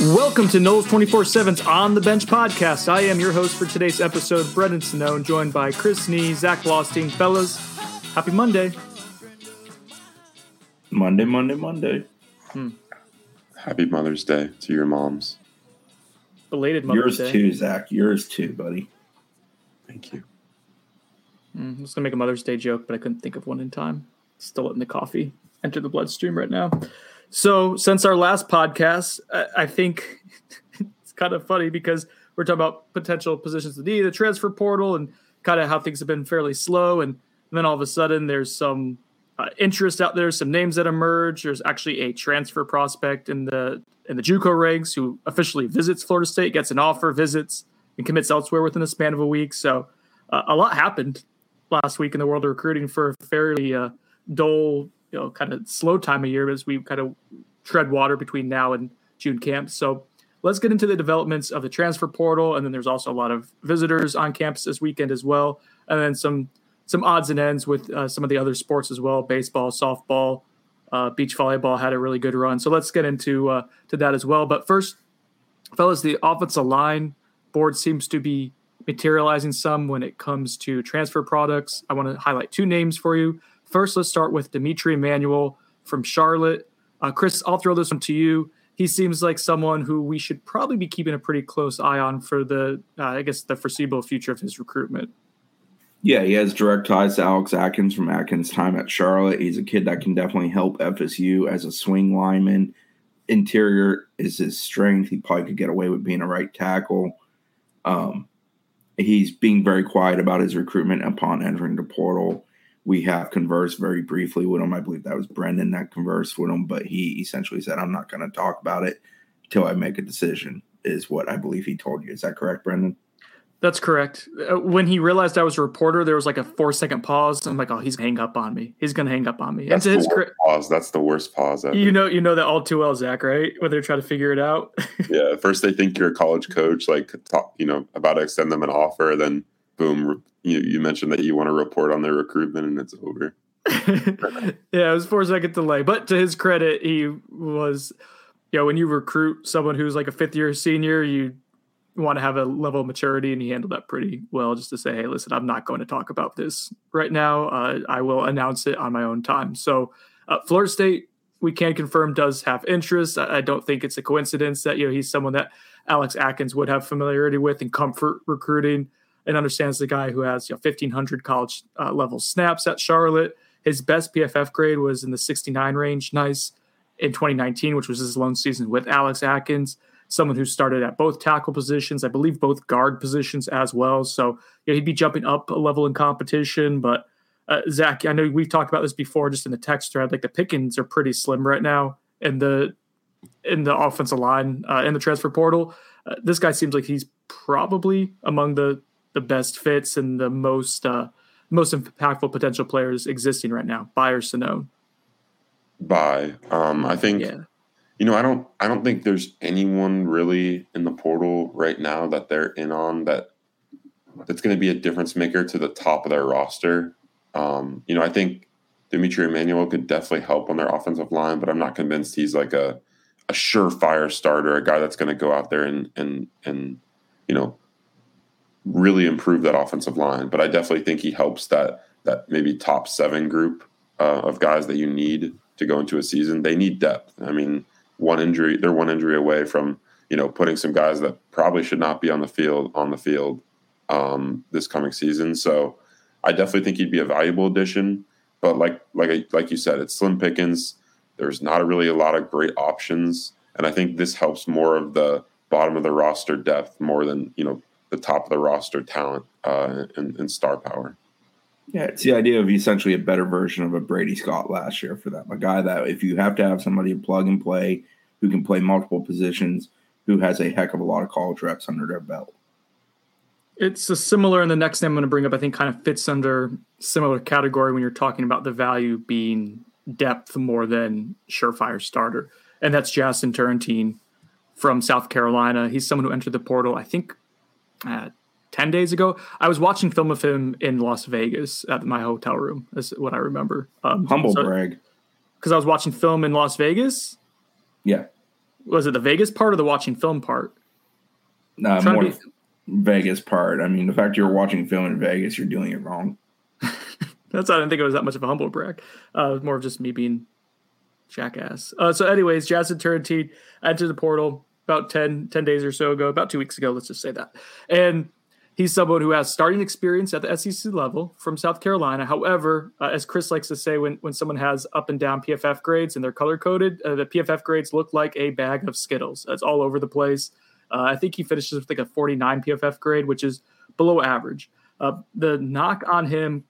Welcome to Noles 24 7's On the Bench podcast. I am your host for today's episode, Brendan Snow, joined by Chris Nee, Zach Blostein. Fellas, happy Monday. Monday, Monday, Monday. Happy Mother's Day to your moms. Belated Mother's Yours Day. too, Zach. Yours too, buddy. Thank you. Mm, I was going to make a Mother's Day joke, but I couldn't think of one in time. Still letting the coffee enter the bloodstream right now. So, since our last podcast, I, I think it's kind of funny because we're talking about potential positions to need, the transfer portal, and kind of how things have been fairly slow. And, then all of a sudden, there's some uh, interest out there, some names that emerge. There's actually a transfer prospect in the in the JUCO ranks who officially visits Florida State, gets an offer, visits, and commits elsewhere within the span of a week. So, uh, a lot happened last week in the world of recruiting for a fairly uh, dull, you know, kind of slow time of year as we kind of tread water between now and June camp. So let's get into the developments of the transfer portal, and then there's also a lot of visitors on campus this weekend as well, and then some some odds and ends with uh, some of the other sports as well: baseball, softball, uh, beach volleyball had a really good run. So let's get into uh, to that as well. But first, fellas, the offensive line board seems to be materializing some when it comes to transfer products. I want to highlight two names for you. First, let's start with D'Mitri Emmanuel from Charlotte. Uh, Chris, I'll throw this one to you. He seems like someone who we should probably be keeping a pretty close eye on for the, uh, I guess, the foreseeable future of his recruitment. Yeah, he has direct ties to Alex Atkins from Atkins' time at Charlotte. He's a kid that can definitely help FSU as a swing lineman. Interior is his strength. He probably could get away with being a right tackle. Um, he's being very quiet about his recruitment upon entering the portal. We have conversed very briefly with him. I believe that was Brendan that conversed with him, but he essentially said, I'm not going to talk about it until I make a decision, is what I believe he told you. Is that correct, Brendan? That's correct. Uh, when he realized I was a reporter, there was like a four second pause. I'm like, oh, he's gonna hang up on me. He's gonna hang up on me. That's and to his worst credit, pause. That's the worst pause ever. you know, you know that all too well, Zach, right? When they're trying to figure it out. yeah. First they think you're a college coach, like talk, you know, about to extend them an offer, then boom, re- you you mentioned that you want to report on their recruitment, and it's over. yeah, it was four second delay. But to his credit, he was, you know, when you recruit someone who's like a fifth year senior, you want to have a level of maturity, and he handled that pretty well. Just to say, hey, listen, I'm not going to talk about this right now. Uh, I will announce it on my own time. So, uh, Florida State, we can confirm, does have interest. I, I don't think it's a coincidence that you know he's someone that Alex Atkins would have familiarity with and comfort recruiting, and understands the guy who has you know 1500 college uh, level snaps at Charlotte. His best PFF grade was in the 69 range. Nice in 2019, which was his lone season with Alex Atkins someone who started at both tackle positions, I believe both guard positions as well. So he'd be jumping up a level in competition. But uh, Zach, I know we've talked about this before, just in the text thread. Like the pickings are pretty slim right now in the in the offensive line uh, in the transfer portal. Uh, this guy seems like he's probably among the the best fits and the most uh, most impactful potential players existing right now. By or Sonnone. By um, I think Yeah. you know I don't I don't think there's anyone really in the portal right now that they're in on that that's going to be a difference maker to the top of their roster. Um, you know, I think D'Mitri Emmanuel could definitely help on their offensive line, but I'm not convinced he's like a a surefire starter, a guy that's going to go out there and and and you know really improve that offensive line. But I definitely think he helps that that maybe top seven group uh, of guys that you need to go into a season. They need depth. I mean, one injury, they're one injury away from you know putting some guys that probably should not be on the field on the field um, this coming season. So I definitely think he'd be a valuable addition. But like like like you said, it's slim pickings. There's not really a lot of great options, and I think this helps more of the bottom of the roster depth more than you know the top of the roster talent uh, and, and star power. Yeah, it's the idea of essentially a better version of a Brady Scott last year for them. A guy that if you have to have somebody plug and play who can play multiple positions, who has a heck of a lot of college reps under their belt. It's a similar, and the next name I'm going to bring up, I think, kind of fits under similar category when you're talking about the value being depth more than surefire starter, and that's Jazston Turnetine from South Carolina. He's someone who entered the portal, I think, uh, 10 days ago. I was watching film of him in Las Vegas at my hotel room. That's what I remember. Um, Humble so, brag. Because I was watching film in Las Vegas. Yeah. Was it the Vegas part or the watching film part? No, more be... Vegas part. I mean, the fact you're watching film in Vegas, you're doing it wrong. That's I didn't think it was that much of a humble brag. Uh, more of just me being jackass. Uh, so, anyways, Jazston Turnetine entered the portal about 10, 10 days or so ago, about two weeks ago. Let's just say that. And He's someone who has starting experience at the SEC level from South Carolina. However, uh, as Chris likes to say, when, when someone has up and down PFF grades and they're color coded, uh, the PFF grades look like a bag of Skittles. It's all over the place. Uh, I think he finishes with like a 49 PFF grade, which is below average. Uh, the knock on him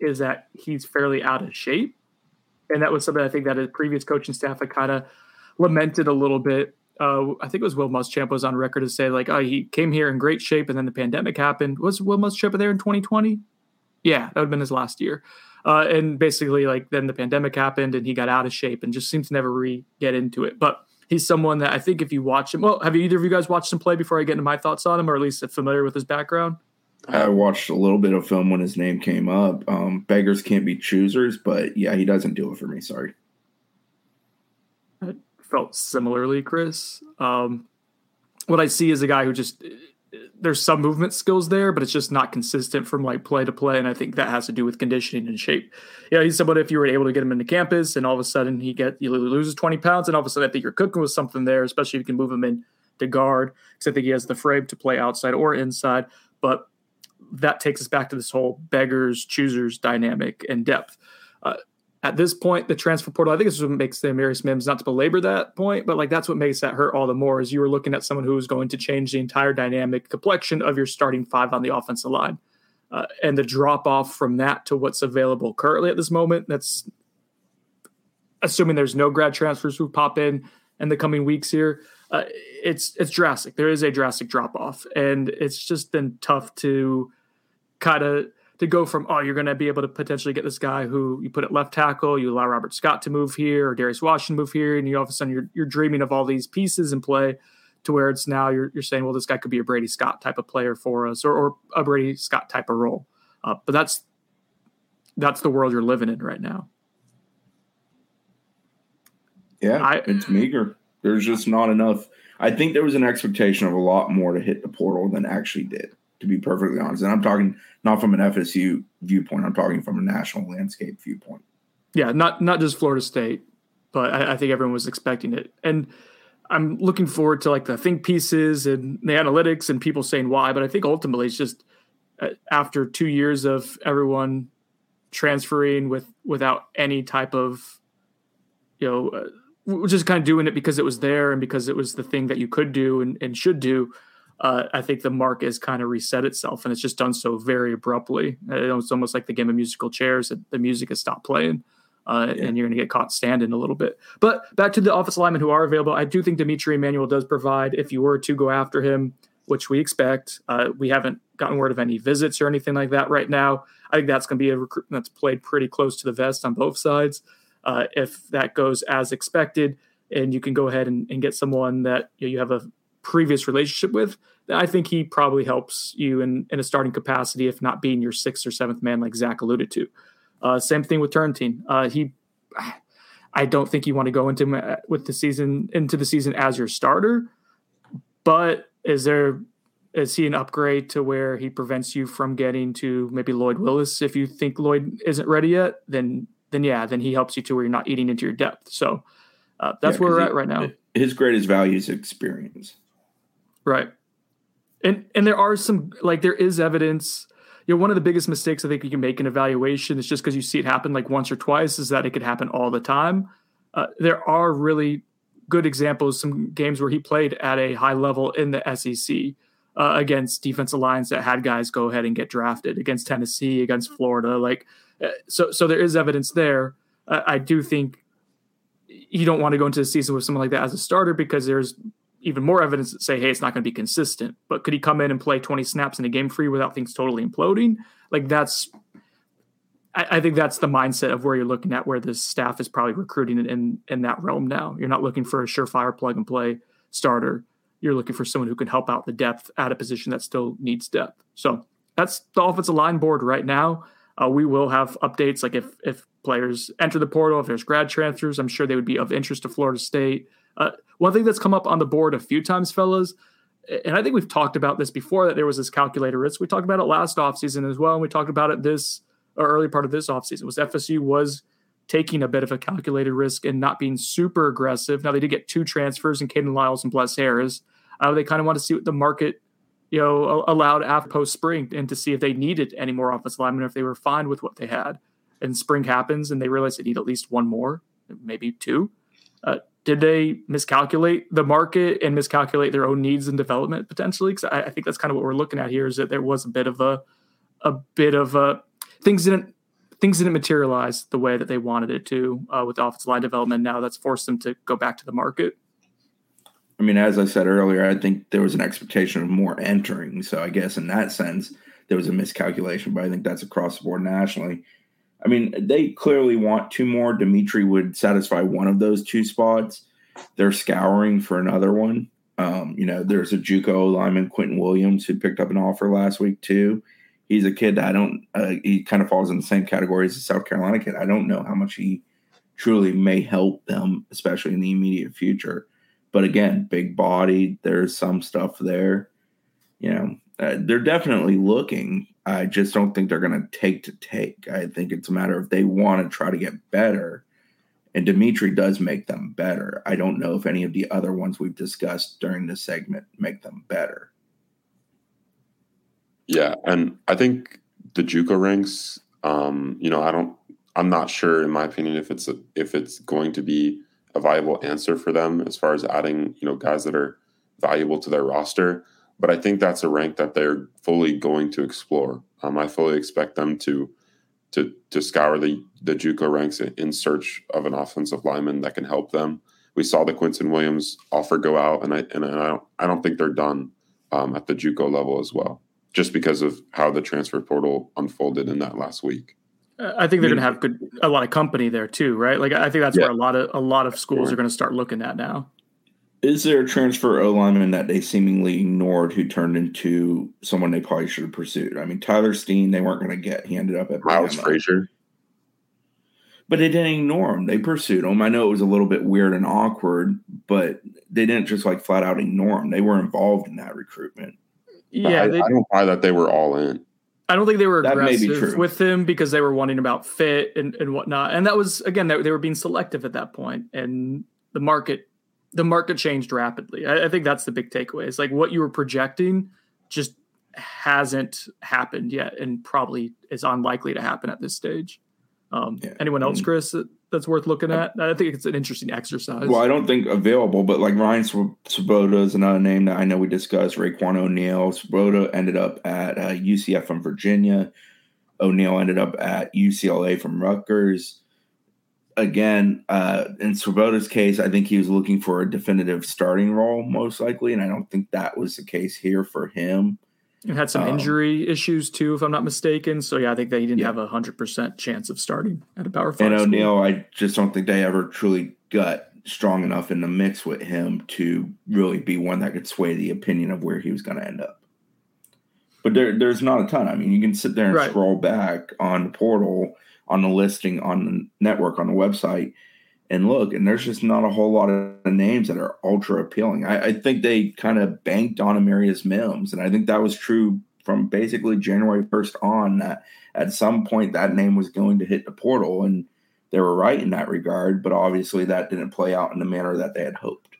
is that he's fairly out of shape. And that was something I think that his previous coaching staff had kind of lamented a little bit uh, I think it was Will Muschamp was on record to say like, oh, he came here in great shape, and then the pandemic happened. Was Will Muschamp there in 2020? Yeah, that would have been his last year. Uh, and basically, like then the pandemic happened, and he got out of shape, and just seems to never re get into it. But he's someone that I think if you watch him, well, have either of you guys watched him play before I get into my thoughts on him, or at least familiar with his background? I watched a little bit of film when his name came up. Um, beggars can't be choosers, but yeah, he doesn't do it for me. Sorry felt similarly, Chris. Um, what I see is a guy who just there's some movement skills there, but it's just not consistent from like play to play, and I think that has to do with conditioning and shape. Yeah, he's somebody if you were able to get him into campus, and all of a sudden he get he loses 20 pounds, and all of a sudden I think you're cooking with something there, especially if you can move him in to guard, because I think he has the frame to play outside or inside. But that takes us back to this whole beggars choosers dynamic and depth. Uh, at this point, the transfer portal, I think this is what makes the Amarius Mims, not to belabor that point, but like that's what makes that hurt all the more is you were looking at someone who was going to change the entire dynamic complexion of your starting five on the offensive line. Uh, and the drop off from that to what's available currently at this moment, that's assuming there's no grad transfers who pop in in the coming weeks here. Uh, it's it's drastic. There is a drastic drop off, and it's just been tough to kind of to go from oh you're going to be able to potentially get this guy who you put at left tackle, you allow Robert Scott to move here or Darius Washington move here, and you all of a sudden you're you're dreaming of all these pieces in play to where it's now you're you're saying well this guy could be a Brady Scott type of player for us or, or a Brady Scott type of role, uh, but that's that's the world you're living in right now. Yeah, I, it's meager. There's just not enough. I think there was an expectation of a lot more to hit the portal than actually did to be perfectly honest. And I'm talking not from an FSU viewpoint. I'm talking from a national landscape viewpoint. Yeah, not not just Florida State, but I, I think everyone was expecting it. And I'm looking forward to like the think pieces and the analytics and people saying why. But I think ultimately it's just uh, after two years of everyone transferring with without any type of you know. Uh, just kind of doing it because it was there and because it was the thing that you could do and, and should do uh, I think the mark has kind of reset itself, and it's just done so very abruptly. It's almost like the game of musical chairs; that the music has stopped playing, uh, yeah. and you're going to get caught standing a little bit. But back to the office linemen who are available, I do think D'Mitri Emmanuel does provide. If you were to go after him, which we expect, uh, we haven't gotten word of any visits or anything like that right now. I think that's going to be a recruitment that's played pretty close to the vest on both sides. Uh, if that goes as expected, and you can go ahead and, and get someone that you, know, you have a previous relationship with, I think he probably helps you in, in a starting capacity, if not being your sixth or seventh man, like Zach alluded to. Uh, same thing with Turnetine. Uh, he, I don't think you want to go into uh, with the season into the season as your starter, but is there is he an upgrade to where he prevents you from getting to maybe Lloyd Willis if you think Lloyd isn't ready yet? Then then yeah, then he helps you to where you're not eating into your depth. So uh, that's yeah, where we're he, at right now. His greatest value is experience. Right. And and there are some like there is evidence. You know, one of the biggest mistakes I think you can make in evaluation is just because you see it happen like once or twice is that it could happen all the time. Uh, there are really good examples, some games where he played at a high level in the SEC. uh, against defensive lines that had guys go ahead and get drafted against Tennessee, against Florida. Like, uh, so so there is evidence there. Uh, I do think you don't want to go into the season with someone like that as a starter because there's even more evidence that say, hey, it's not going to be consistent. But could he come in and play 20 snaps in a game free without things totally imploding? Like that's, I, I think that's the mindset of where you're looking at where this staff is probably recruiting in in that realm now. You're not looking for a surefire plug and play starter. You're looking for someone who can help out the depth at a position that still needs depth. So that's the offensive line board right now. Uh, we will have updates like if if players enter the portal, if there's grad transfers, I'm sure they would be of interest to Florida State. Uh, one thing that's come up on the board a few times, fellas, and I think we've talked about this before that there was this calculator risk. We talked about it last offseason as well, and we talked about it this or early part of this offseason was FSU was taking a bit of a calculated risk and not being super aggressive. Now they did get two transfers in Kayden Lyles and Bless Harris. Uh, they kind of want to see what the market you know, allowed after post spring and to see if they needed any more offensive linemen or if they were fine with what they had. And spring happens and they realize they need at least one more, maybe two. Uh, did they miscalculate the market and miscalculate their own needs and development potentially? Because I, I, think that's kind of what we're looking at here is that there was a bit of a, a bit of a things didn't things didn't materialize the way that they wanted it to uh, with offensive line development. Now that's forced them to go back to the market. I mean, as I said earlier, I think there was an expectation of more entering. So I guess in that sense, there was a miscalculation, but I think that's across the board nationally. I mean, they clearly want two more. D'Mitri would satisfy one of those two spots. They're scouring for another one. Um, you know, there's a JUCO lineman, Quentin Williams, who picked up an offer last week too. He's a kid that I don't. Uh, he kind of falls in the same category as a South Carolina kid. I don't know how much he truly may help them, especially in the immediate future. But again, big body. There's some stuff there. You know, uh, they're definitely looking. I just don't think they're going to take to take. I think it's a matter of they want to try to get better. And D'Mitri does make them better. I don't know if any of the other ones we've discussed during this segment make them better. Yeah, and I think the JUCO ranks. Um, you know, I don't. I'm not sure, in my opinion, if it's a, if it's going to be a viable answer for them as far as adding, you know, guys that are valuable to their roster. But I think that's a rank that they're fully going to explore. Um, I fully expect them to to to scour the the JUCO ranks in search of an offensive lineman that can help them. We saw the Quinton Williams offer go out, and I and I don't I don't think they're done um, at the JUCO level as well, just because of how the transfer portal unfolded in that last week. I think they're going to have good a lot of company there too, right? Like I think that's yeah. where a lot of a lot of schools are going to start looking at now. Is there a transfer O lineman that they seemingly ignored who turned into someone they probably should have pursued? I mean, Tyler Steen, they weren't going to get. He ended up at Miles Frazier. But they didn't ignore him. They pursued him. I know it was a little bit weird and awkward, but they didn't just like flat out ignore him. They were involved in that recruitment. Yeah, I, I don't buy that they were all in. I don't think they were aggressive with him because they were wanting about fit and, and whatnot. And that was again they, they were being selective at that point, and the market the market changed rapidly. I, I think that's the big takeaway. It's like what you were projecting just hasn't happened yet, and probably is unlikely to happen at this stage. Um, yeah. Anyone else, Chris? that's worth looking at. I think it's an interesting exercise. Well, I don't think available, but like Ryan Swoboda is another name that I know we discussed. Raiqwon O'Neal. Swoboda ended up at uh, UCF from Virginia. O'Neal ended up at UCLA from Rutgers. Again, uh, in Swoboda's case, I think he was looking for a definitive starting role, most likely, and I don't think that was the case here for him. And had some um, injury issues too, if I'm not mistaken. So yeah, I think that he didn't yeah. have a hundred percent chance of starting at a power five. And O'Neal, I just don't think they ever truly got strong enough in the mix with him to really be one that could sway the opinion of where he was going to end up. But there, there's not a ton. I mean, you can sit there and right. scroll back on the portal, on the listing, on the network, on the website, and look, and there's just not a whole lot of names that are ultra appealing. I, I think they kind of banked on Amarius Mims, and I think that was true from basically January 1st on. That at some point that name was going to hit the portal, and they were right in that regard. But obviously, that didn't play out in the manner that they had hoped.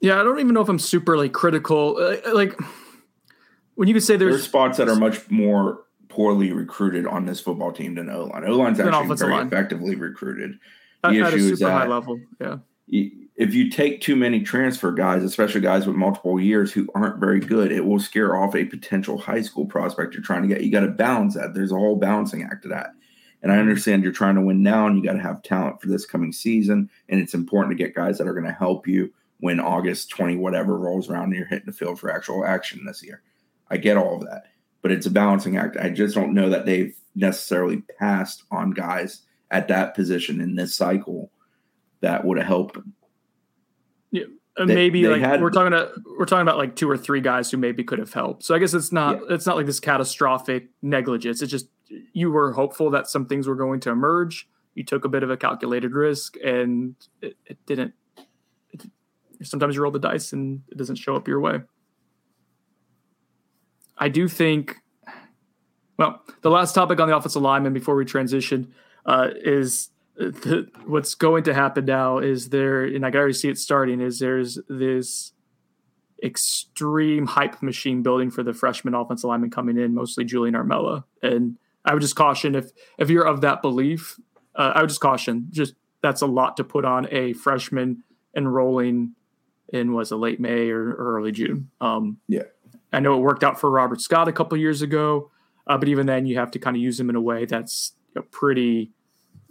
Yeah, I don't even know if I'm super like critical. Uh, like when you could say there's, there's spots that are much more poorly recruited on this football team than O line. O line's actually very line. effectively recruited. The at, issue at a super is that, high level, yeah. if you take too many transfer guys, especially guys with multiple years who aren't very good, it will scare off a potential high school prospect you're trying to get. You got to balance that. There's a whole balancing act to that. And I understand you're trying to win now and you got to have talent for this coming season. And it's important to get guys that are going to help you when August 20, whatever rolls around and you're hitting the field for actual action this year. I get all of that. But it's a balancing act. I just don't know that they've necessarily passed on guys at that position in this cycle that would have helped yeah, uh, maybe they like had, we're talking about we're talking about like two or three guys who maybe could have helped. So I guess it's not yeah. it's not like this catastrophic negligence. It's just you were hopeful that some things were going to emerge. You took a bit of a calculated risk, and it, it didn't. It, sometimes you roll the dice and it doesn't show up your way. I do think. Well, the last topic on the offensive lineman before we transition uh, is the, what's going to happen now is there, and I can already see it starting. Is there's this extreme hype machine building for the freshman offensive lineman coming in, mostly Julian Armella. And I would just caution if if you're of that belief, uh, I would just caution. Just that's a lot to put on a freshman enrolling in was a late May or, or early June. Um, yeah, I know it worked out for Robert Scott a couple years ago, uh, but even then, you have to kind of use him in a way that's you know, pretty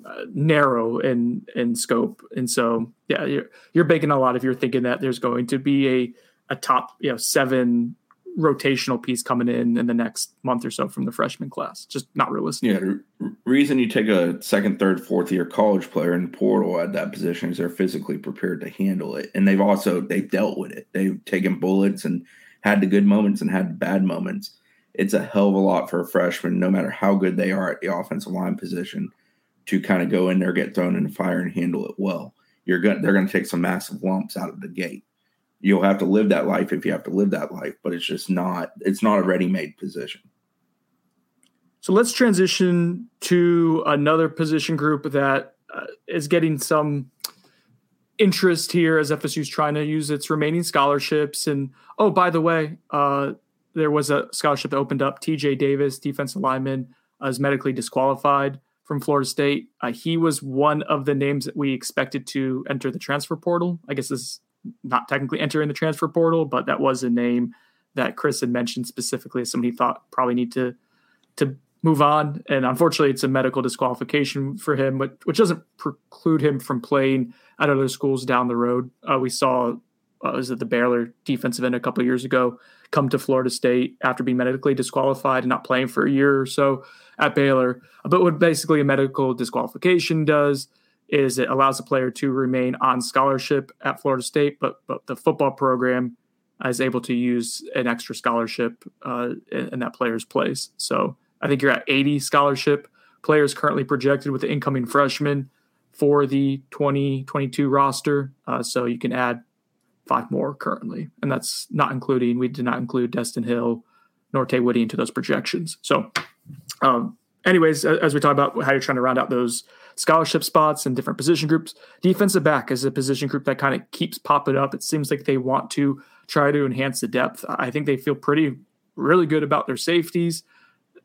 uh, narrow in in scope. And so, yeah, you're you're baking a lot if you're thinking that there's going to be a a top you know seven rotational piece coming in in the next month or so from the freshman class. Just not realistic. Yeah, reason you take a second, third, fourth year college player in portal at that position is they're physically prepared to handle it, and they've also they've dealt with it. They've taken bullets and had the good moments and had the bad moments. It's a hell of a lot for a freshman, no matter how good they are at the offensive line position, to kind of go in there, get thrown in the fire, and handle it well. You're going, they're going to take some massive lumps out of the gate. You'll have to live that life if you have to live that life, but it's just not. It's not a ready-made position. So let's transition to another position group that uh, is getting some interest here as FSU is trying to use its remaining scholarships. And oh, by the way, uh, there was a scholarship that opened up. TJ Davis, defensive lineman, uh, is medically disqualified from Florida State. Uh, he was one of the names that we expected to enter the transfer portal. I guess this is not technically entering the transfer portal, but that was a name that Chris had mentioned specifically as somebody he thought probably need to to move on. And unfortunately, it's a medical disqualification for him, but which doesn't preclude him from playing at other schools down the road. Uh, we saw uh, was it the Baylor defensive end a couple of years ago come to Florida State after being medically disqualified and not playing for a year or so at Baylor. But what basically a medical disqualification does is it allows a player to remain on scholarship at Florida State, but but the football program is able to use an extra scholarship uh, in, in that player's place. So I think you're at 80 scholarship players currently projected with the incoming freshmen for the 2022 roster. Uh, so you can add five more currently, and that's not including we did not include Destin Hill nor Tay Woody into those projections. So, um, anyways, as we talk about how you're trying to round out those scholarship spots and different position groups, defensive back is a position group that kind of keeps popping up. It seems like they want to try to enhance the depth. I think they feel pretty really good about their safeties.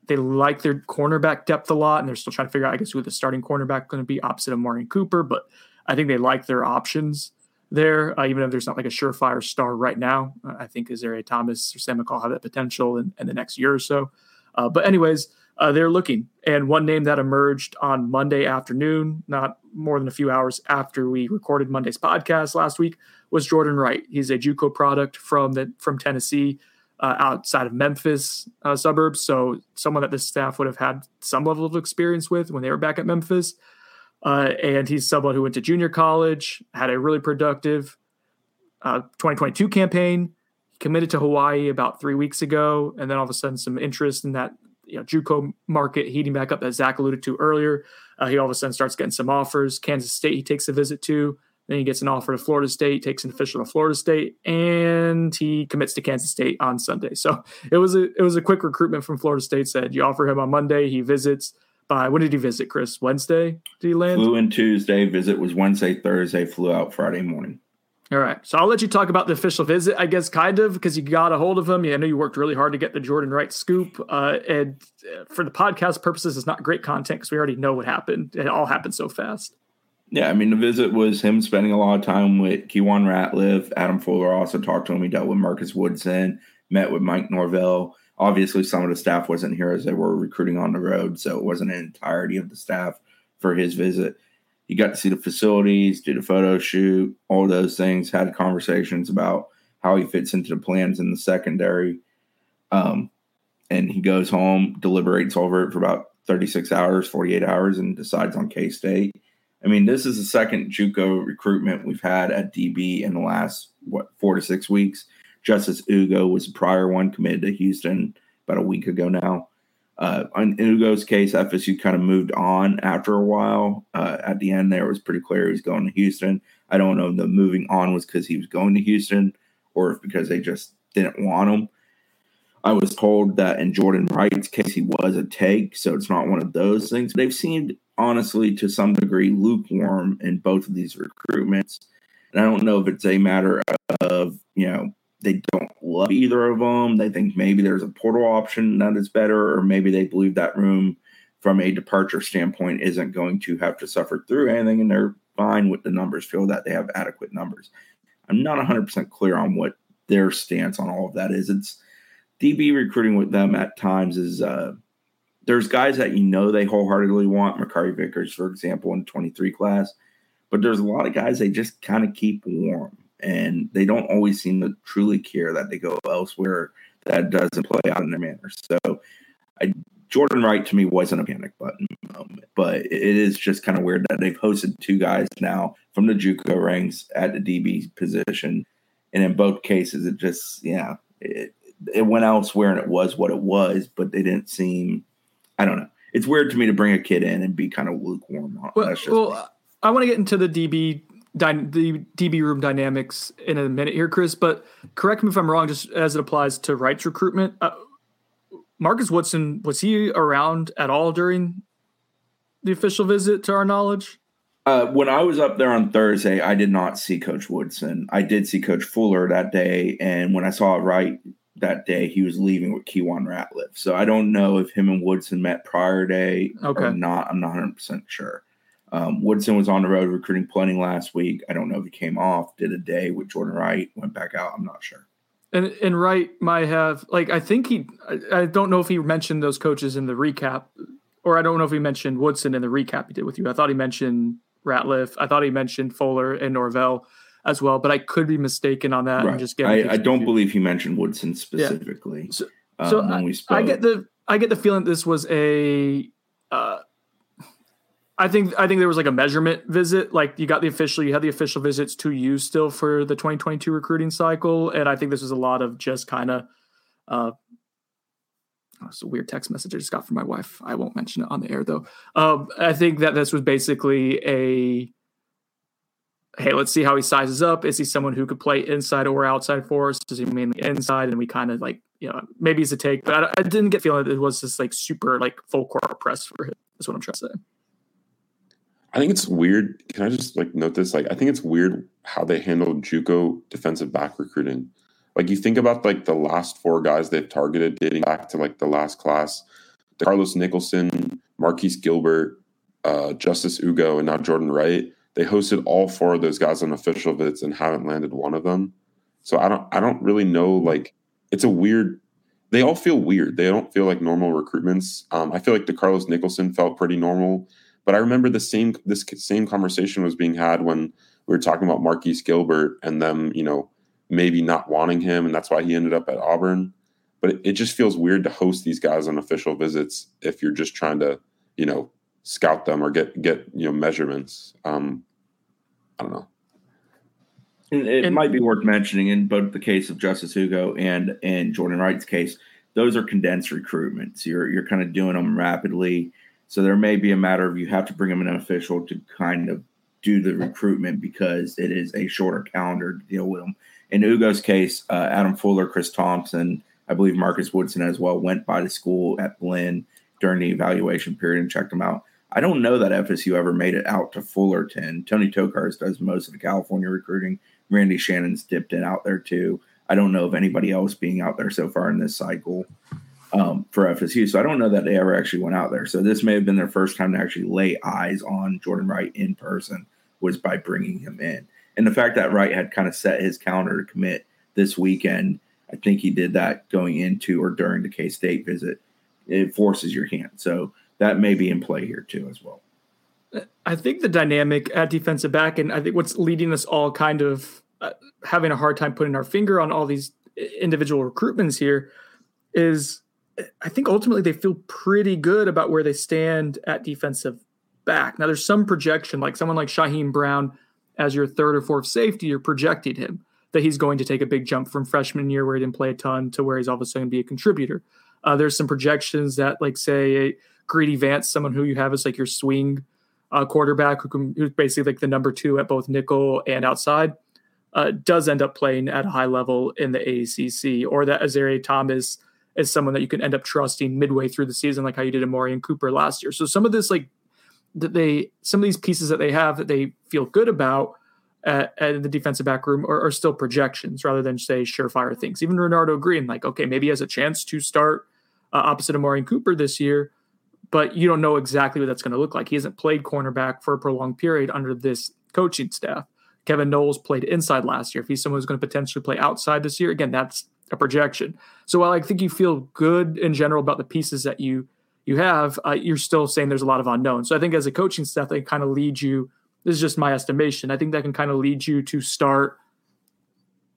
They like their cornerback depth a lot, and they're still trying to figure out, I guess, who the starting cornerback going to be opposite of Omarion Cooper. But I think they like their options there, uh, even if there's not like a surefire star right now. Uh, I think Azareye'h Thomas or Sam McCall have that potential in, in the next year or so. Uh, but anyways, uh, they're looking. And one name that emerged on Monday afternoon, not more than a few hours after we recorded Monday's podcast last week, was Jordan Wright. He's a JUCO product from the from Tennessee, uh, outside of Memphis uh, suburbs. So someone that the staff would have had some level of experience with when they were back at Memphis. Uh, and he's someone who went to junior college, had a really productive uh, 2022 campaign, committed to Hawaii about three weeks ago, and then all of a sudden some interest in that you know JUCO market heating back up that Zach alluded to earlier. Uh, he all of a sudden starts getting some offers. Kansas State he takes a visit to. Then he gets an offer to Florida State, takes an official to Florida State, and he commits to Kansas State on Sunday. So it was a it was a quick recruitment from Florida State. Said you offer him on Monday, he visits by when did he visit, Chris? Wednesday? Did he land? Flew in Tuesday. Visit was Wednesday, Thursday. Flew out Friday morning. All right. So I'll let you talk about the official visit, I guess, kind of, because you got a hold of him. Yeah, I know you worked really hard to get the Jordan Wright scoop. Uh, and uh, for the podcast purposes, it's not great content because we already know what happened. It all happened so fast. Yeah, I mean, the visit was him spending a lot of time with Kewan Ratliff. Adam Fuller also talked to him. He dealt with Marcus Woodson, met with Mike Norvell. Obviously, some of the staff wasn't here as they were recruiting on the road, so it wasn't an entirety of the staff for his visit. He got to see the facilities, did a photo shoot, all those things, had conversations about how he fits into the plans in the secondary. Um, and he goes home, deliberates over it for about 36 hours, 48 hours, and decides on K State. I mean, this is the second JUCO recruitment we've had at DB in the last what four to six weeks. Justice Ugo was the prior one committed to Houston about a week ago now. Uh, in Ugo's case, FSU kind of moved on after a while. Uh, at the end, there it was pretty clear he was going to Houston. I don't know if the moving on was because he was going to Houston or if because they just didn't want him. I was told that in Jordan Wright's case, he was a take, so it's not one of those things. They've seemed, honestly, to some degree, lukewarm in both of these recruitments. And I don't know if it's a matter of, you know, they don't love either of them. They think maybe there's a portal option that is better, or maybe they believe that room from a departure standpoint isn't going to have to suffer through anything, and they're fine with the numbers, feel that they have adequate numbers. I'm not 100% clear on what their stance on all of that is. It's DB recruiting with them at times is uh, there's guys that you know they wholeheartedly want, Makari Vickers, for example, in 23 class, but there's a lot of guys they just kind of keep warm and they don't always seem to truly care that they go elsewhere that doesn't play out in their manner. So I, Jordan Wright to me wasn't a panic button moment, but it is just kind of weird that they've hosted two guys now from the JUCO ranks at the DB position, and in both cases, it just yeah, it, it went elsewhere and it was what it was, but they didn't seem. I don't know. It's weird to me to bring a kid in and be kind of lukewarm. On well, well I want to get into the DB the DB room dynamics in a minute here, Chris. But correct me if I'm wrong. Just as it applies to Wright's recruitment, uh, Marcus Woodson was he around at all during the official visit? To our knowledge. Uh, when I was up there on Thursday, I did not see Coach Woodson. I did see Coach Fuller that day, and when I saw Wright that day, he was leaving with Kewan Ratliff. So I don't know if him and Woodson met prior day okay. or not. I'm not 100 percent sure. Um, Woodson was on the road recruiting plenty last week. I don't know if he came off, did a day with Jordan Wright, went back out. I'm not sure. And and Wright might have like I think he I, I don't know if he mentioned those coaches in the recap, or I don't know if he mentioned Woodson in the recap he did with you. I thought he mentioned Ratliff. I thought he mentioned Fuller and Norvell as well, but I could be mistaken on that. Right. And just I, I don't believe he mentioned Woodson specifically. Yeah. So, um, so I, I, get the I get the feeling this was a. Uh, I think I think there was like a measurement visit. Like you got the official, you had the official visits to you still for the 2022 recruiting cycle, and I think this was a lot of just kind of. Uh, oh, it's a weird text message I just got from my wife. I won't mention it on the air though. Um, I think that this was basically a hey, let's see how he sizes up. Is he someone who could play inside or outside for us? Does he mainly inside? And we kind of like, you know, maybe he's a take, but I, I didn't get feeling it was just like super like full court press for him. Is what I'm trying to say. I think it's weird. Can I just like note this? Like, I think it's weird how they handled JUCO defensive back recruiting. Like, you think about like the last four guys they've targeted dating back to like the last class: Carlos Nicholson, Marquise Gilbert, uh, Justice Ugo, and now Jordan Wright they hosted all four of those guys on official visits and haven't landed one of them. So I don't I don't really know like it's a weird they all feel weird. They don't feel like normal recruitments. Um, I feel like the Carlos Nicholson felt pretty normal, but I remember the same this same conversation was being had when we were talking about Marquise Gilbert and them, you know, maybe not wanting him, and that's why he ended up at Auburn. But it, it just feels weird to host these guys on official visits if you're just trying to, you know, scout them or get get you know measurements. Um, I don't know. And it and, might be worth mentioning in both the case of Justice Ugo and and Jordan Wright's case, those are condensed recruitments. You're you're kind of doing them rapidly, so there may be a matter of you have to bring them an official to kind of do the recruitment because it is a shorter calendar to deal with them. In Ugo's case, uh, Adam Fuller, Chris Thomsen, I believe Marcus Woodson as well went by the school at Blinn during the evaluation period and checked them out. I don't know that FSU ever made it out to Fullerton. Tony Tokarz does most of the California recruiting. Randy Shannon's dipped in out there too. I don't know of anybody else being out there so far in this cycle um, for FSU. So I don't know that they ever actually went out there. So this may have been their first time to actually lay eyes on Jordan Wright in person. was by bringing him in. And the fact that Wright had kind of set his calendar to commit this weekend, I think he did that going into or during the K State visit. It forces your hand. So that may be in play here too, as well. I think the dynamic at defensive back, and I think what's leading us all kind of uh, having a hard time putting our finger on all these individual recruitments here is I think ultimately they feel pretty good about where they stand at defensive back. Now, there's some projection, like someone like Shyheim Brown as your third or fourth safety, you're projecting him that he's going to take a big jump from freshman year where he didn't play a ton to where he's all of a sudden be a contributor. Uh, there's some projections that, like, say, Greedy Vance, someone who you have as like your swing uh, quarterback, who can, who's basically like the number two at both nickel and outside, uh, does end up playing at a high level in the ACC, or that Azareye'h Thomas is someone that you can end up trusting midway through the season, like how you did Omarion Cooper last year. So some of this, like that they, some of these pieces that they have that they feel good about at, at the defensive back room are, are, still projections rather than say surefire things. Even Renardo Green, like okay, maybe he has a chance to start uh, opposite and Cooper this year, but you don't know exactly what that's going to look like. He hasn't played cornerback for a prolonged period under this coaching staff. Kevin Knowles played inside last year. If he's someone who's going to potentially play outside this year, again, that's a projection. So while I think you feel good in general about the pieces that you you have, uh, you're still saying there's a lot of unknowns. So I think as a coaching staff, they kind of lead you. This is just my estimation. I think that can kind of lead you to start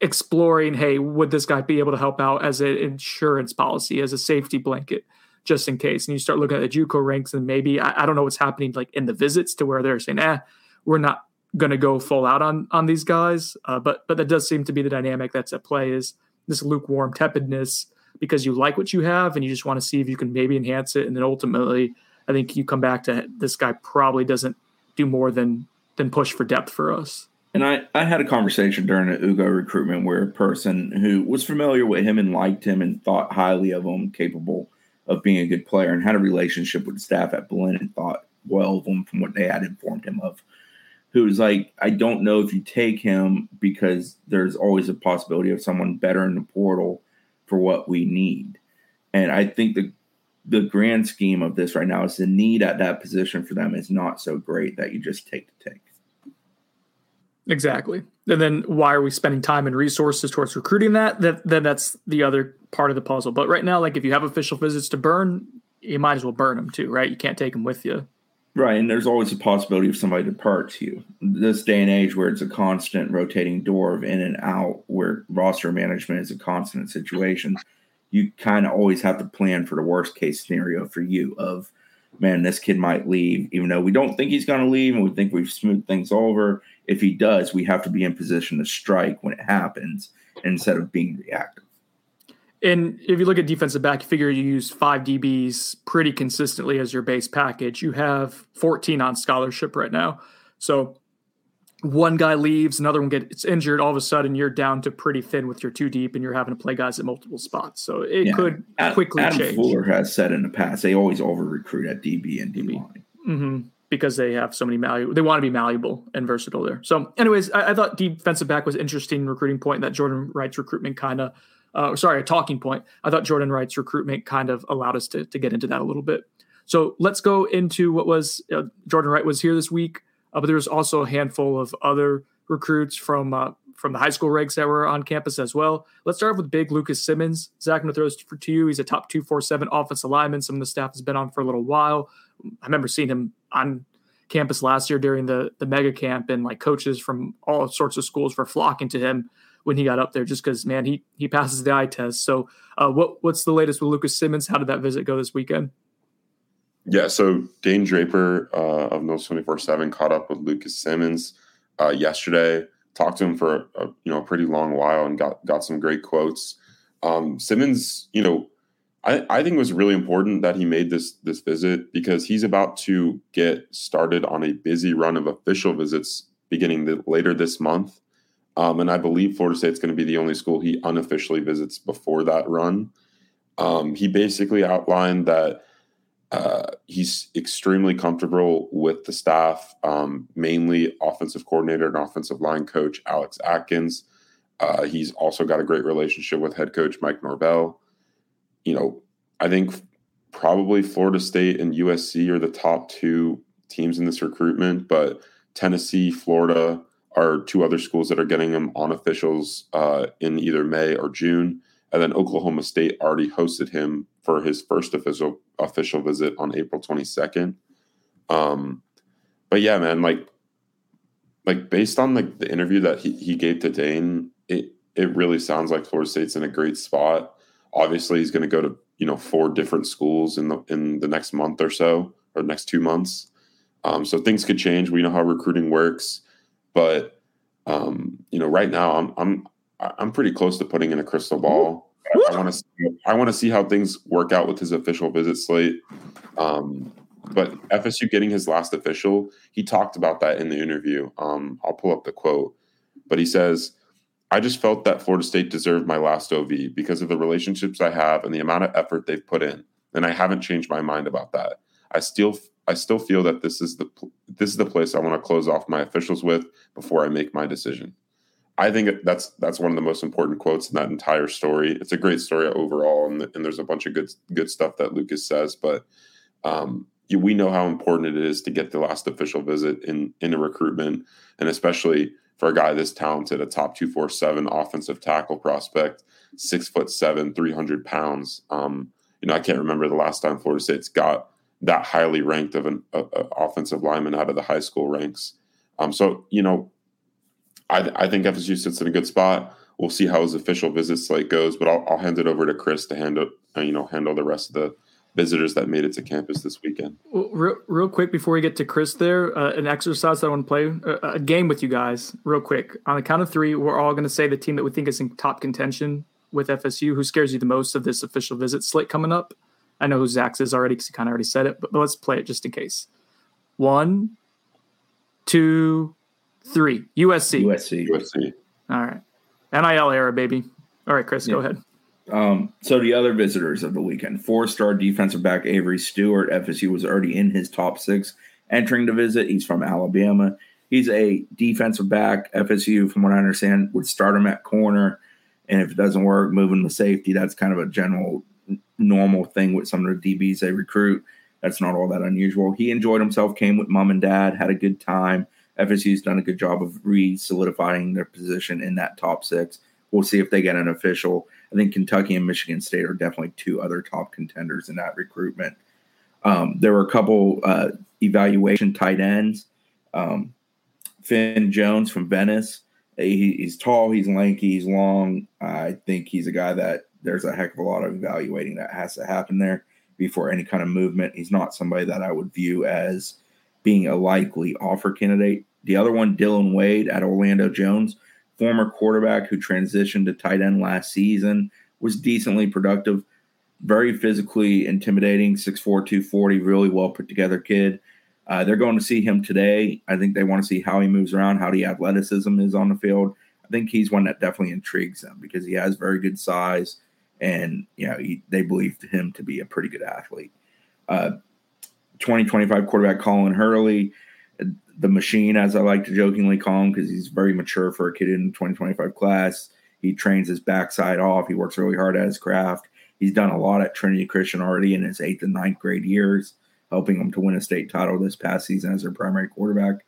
exploring. Hey, would this guy be able to help out as an insurance policy, as a safety blanket, just in case? And you start looking at the JUCO ranks, and maybe I, I don't know what's happening like in the visits to where they're saying, "Ah, we're not going to go full out on on these guys. Uh, but but that does seem to be the dynamic that's at play is this lukewarm tepidness because you like what you have and you just want to see if you can maybe enhance it. And then ultimately, I think you come back to this guy probably doesn't do more than than push for depth for us. And I, I had a conversation during the Ugo recruitment where a person who was familiar with him and liked him and thought highly of him, capable of being a good player, and had a relationship with staff at Blinn and thought well of him from what they had informed him of Who was like, I don't know if you take him because there's always a possibility of someone better in the portal for what we need. And I think the the grand scheme of this right now is the need at that position for them is not so great that you just take the take. Exactly. And then why are we spending time and resources towards recruiting that? That then that's the other part of the puzzle. But right now, like if you have official visits to burn, you might as well burn them too, right? You can't take them with you. Right, and there's always a possibility of somebody departs you. This day and age, where it's a constant rotating door of in and out, where roster management is a constant situation, you kind of always have to plan for the worst case scenario for you. Of man, this kid might leave, even though we don't think he's going to leave, and we think we've smoothed things over. If he does, we have to be in position to strike when it happens instead of being reactive. And if you look at defensive back, you figure you use five DBs pretty consistently as your base package. You have 14 on scholarship right now. So one guy leaves, another one gets injured, all of a sudden you're down to pretty thin with your two deep and you're having to play guys at multiple spots. So it yeah. could quickly Adam change. Fuller has said in the past they always over recruit at DB and DB. line. Mm-hmm. Because they have so many malleable, they want to be malleable and versatile there. So, anyways, I, I thought defensive back was interesting recruiting point. That Jordan Wright's recruitment kind of uh, sorry, a talking point. I thought Jordan Wright's recruitment kind of allowed us to, to get into that a little bit. So let's go into what was uh, Jordan Wright was here this week, uh, but there was also a handful of other recruits from uh, from the high school ranks that were on campus as well. Let's start off with big Lucas Simmons. Zach, I'm going to throw this to you. He's a top 247 offensive lineman. Some of the staff has been on for a little while. I remember seeing him on campus last year during the the mega camp, and like coaches from all sorts of schools were flocking to him when he got up there, just because man, he he passes the eye test. So, uh, what what's the latest with Lucas Simmons? How did that visit go this weekend? Yeah, so Dane Draper uh, of twenty four seven caught up with Lucas Simmons uh, yesterday. Talked to him for a, you know a pretty long while and got got some great quotes. Um, Simmons, you know, I, I think it was really important that he made this this visit because he's about to get started on a busy run of official visits beginning the, later this month. Um, and I believe Florida State's going to be the only school he unofficially visits before that run. Um, he basically outlined that uh, he's extremely comfortable with the staff, um, mainly offensive coordinator and offensive line coach Alex Atkins. Uh, he's also got a great relationship with head coach Mike Norvell. You know, I think probably Florida State and USC are the top two teams in this recruitment, but Tennessee, Florida are two other schools that are getting him on officials uh, in either May or June. And then Oklahoma State already hosted him for his first official official visit on April 22nd. Um, but yeah, man, like like based on like the interview that he, he gave to Dane, it it really sounds like Florida State's in a great spot. Obviously, he's going to go to you know four different schools in the in the next month or so or next two months. Um, so things could change. We know how recruiting works, but um, you know, right now I'm I'm I'm pretty close to putting in a crystal ball. I want to see, I want to see how things work out with his official visit slate. Um, but FSU getting his last official, he talked about that in the interview. Um, I'll pull up the quote, but he says, "I just felt that Florida State deserved my last OV because of the relationships I have and the amount of effort they've put in, and I haven't changed my mind about that. I still I still feel that this is the this is the place I want to close off my officials with before I make my decision." I think that's that's one of the most important quotes in that entire story. It's a great story overall, and, and there's a bunch of good good stuff that Lucas says. But um, we know how important it is to get the last official visit in in a recruitment, and especially for a guy this talented, a top two four seven offensive tackle prospect, six foot seven, three hundred pounds. Um, you know, I can't remember the last time Florida State's got that highly ranked of an a, a offensive lineman out of the high school ranks. Um, so you know, I, I think FSU sits in a good spot. We'll see how his official visit slate goes, but I'll, I'll hand it over to Chris to handle uh, you know handle the rest of the visitors that made it to campus this weekend. Well, real, real quick before we get to Chris, there uh, an exercise that I want to play uh, a game with you guys, real quick. On the count of three, we're all going to say the team that we think is in top contention with FSU. Who scares you the most of this official visit slate coming up? I know who Zach's is already because he kind of already said it, but, but let's play it just in case. One, two, Three. USC. USC. USC. All right. NIL era, baby. All right, Chris, yeah. go ahead. Um, so the other visitors of the weekend, four-star defensive back Avery Stewart, FSU was already in his top six entering the visit. He's from Alabama. He's a defensive back. FSU, from what I understand, would start him at corner, and if it doesn't work, move him to safety. That's kind of a general normal thing with some of the DBs they recruit. That's not all that unusual. He enjoyed himself, came with mom and dad, had a good time. FSU's done a good job of re solidifying their position in that top six. We'll see if they get an official. I think Kentucky and Michigan State are definitely two other top contenders in that recruitment. Um, there were a couple uh, evaluation tight ends. Um, Finn Jones from Venice. He, he's tall, he's lanky, he's long. I think he's a guy that there's a heck of a lot of evaluating that has to happen there before any kind of movement. He's not somebody that I would view as being a likely offer candidate. The other one, Dylan Wade at Orlando Jones, former quarterback who transitioned to tight end last season, was decently productive, very physically intimidating, 6'4, 240, really well put together kid. Uh, they're going to see him today. I think they want to see how he moves around, how the athleticism is on the field. I think he's one that definitely intrigues them because he has very good size, and you know he, they believe him to be a pretty good athlete. Uh, 2025 quarterback Colin Hurley, the machine, as I like to jokingly call him, because he's very mature for a kid in 2025 class. He trains his backside off. He works really hard at his craft. He's done a lot at Trinity Christian already in his eighth and ninth grade years, helping them to win a state title this past season as their primary quarterback.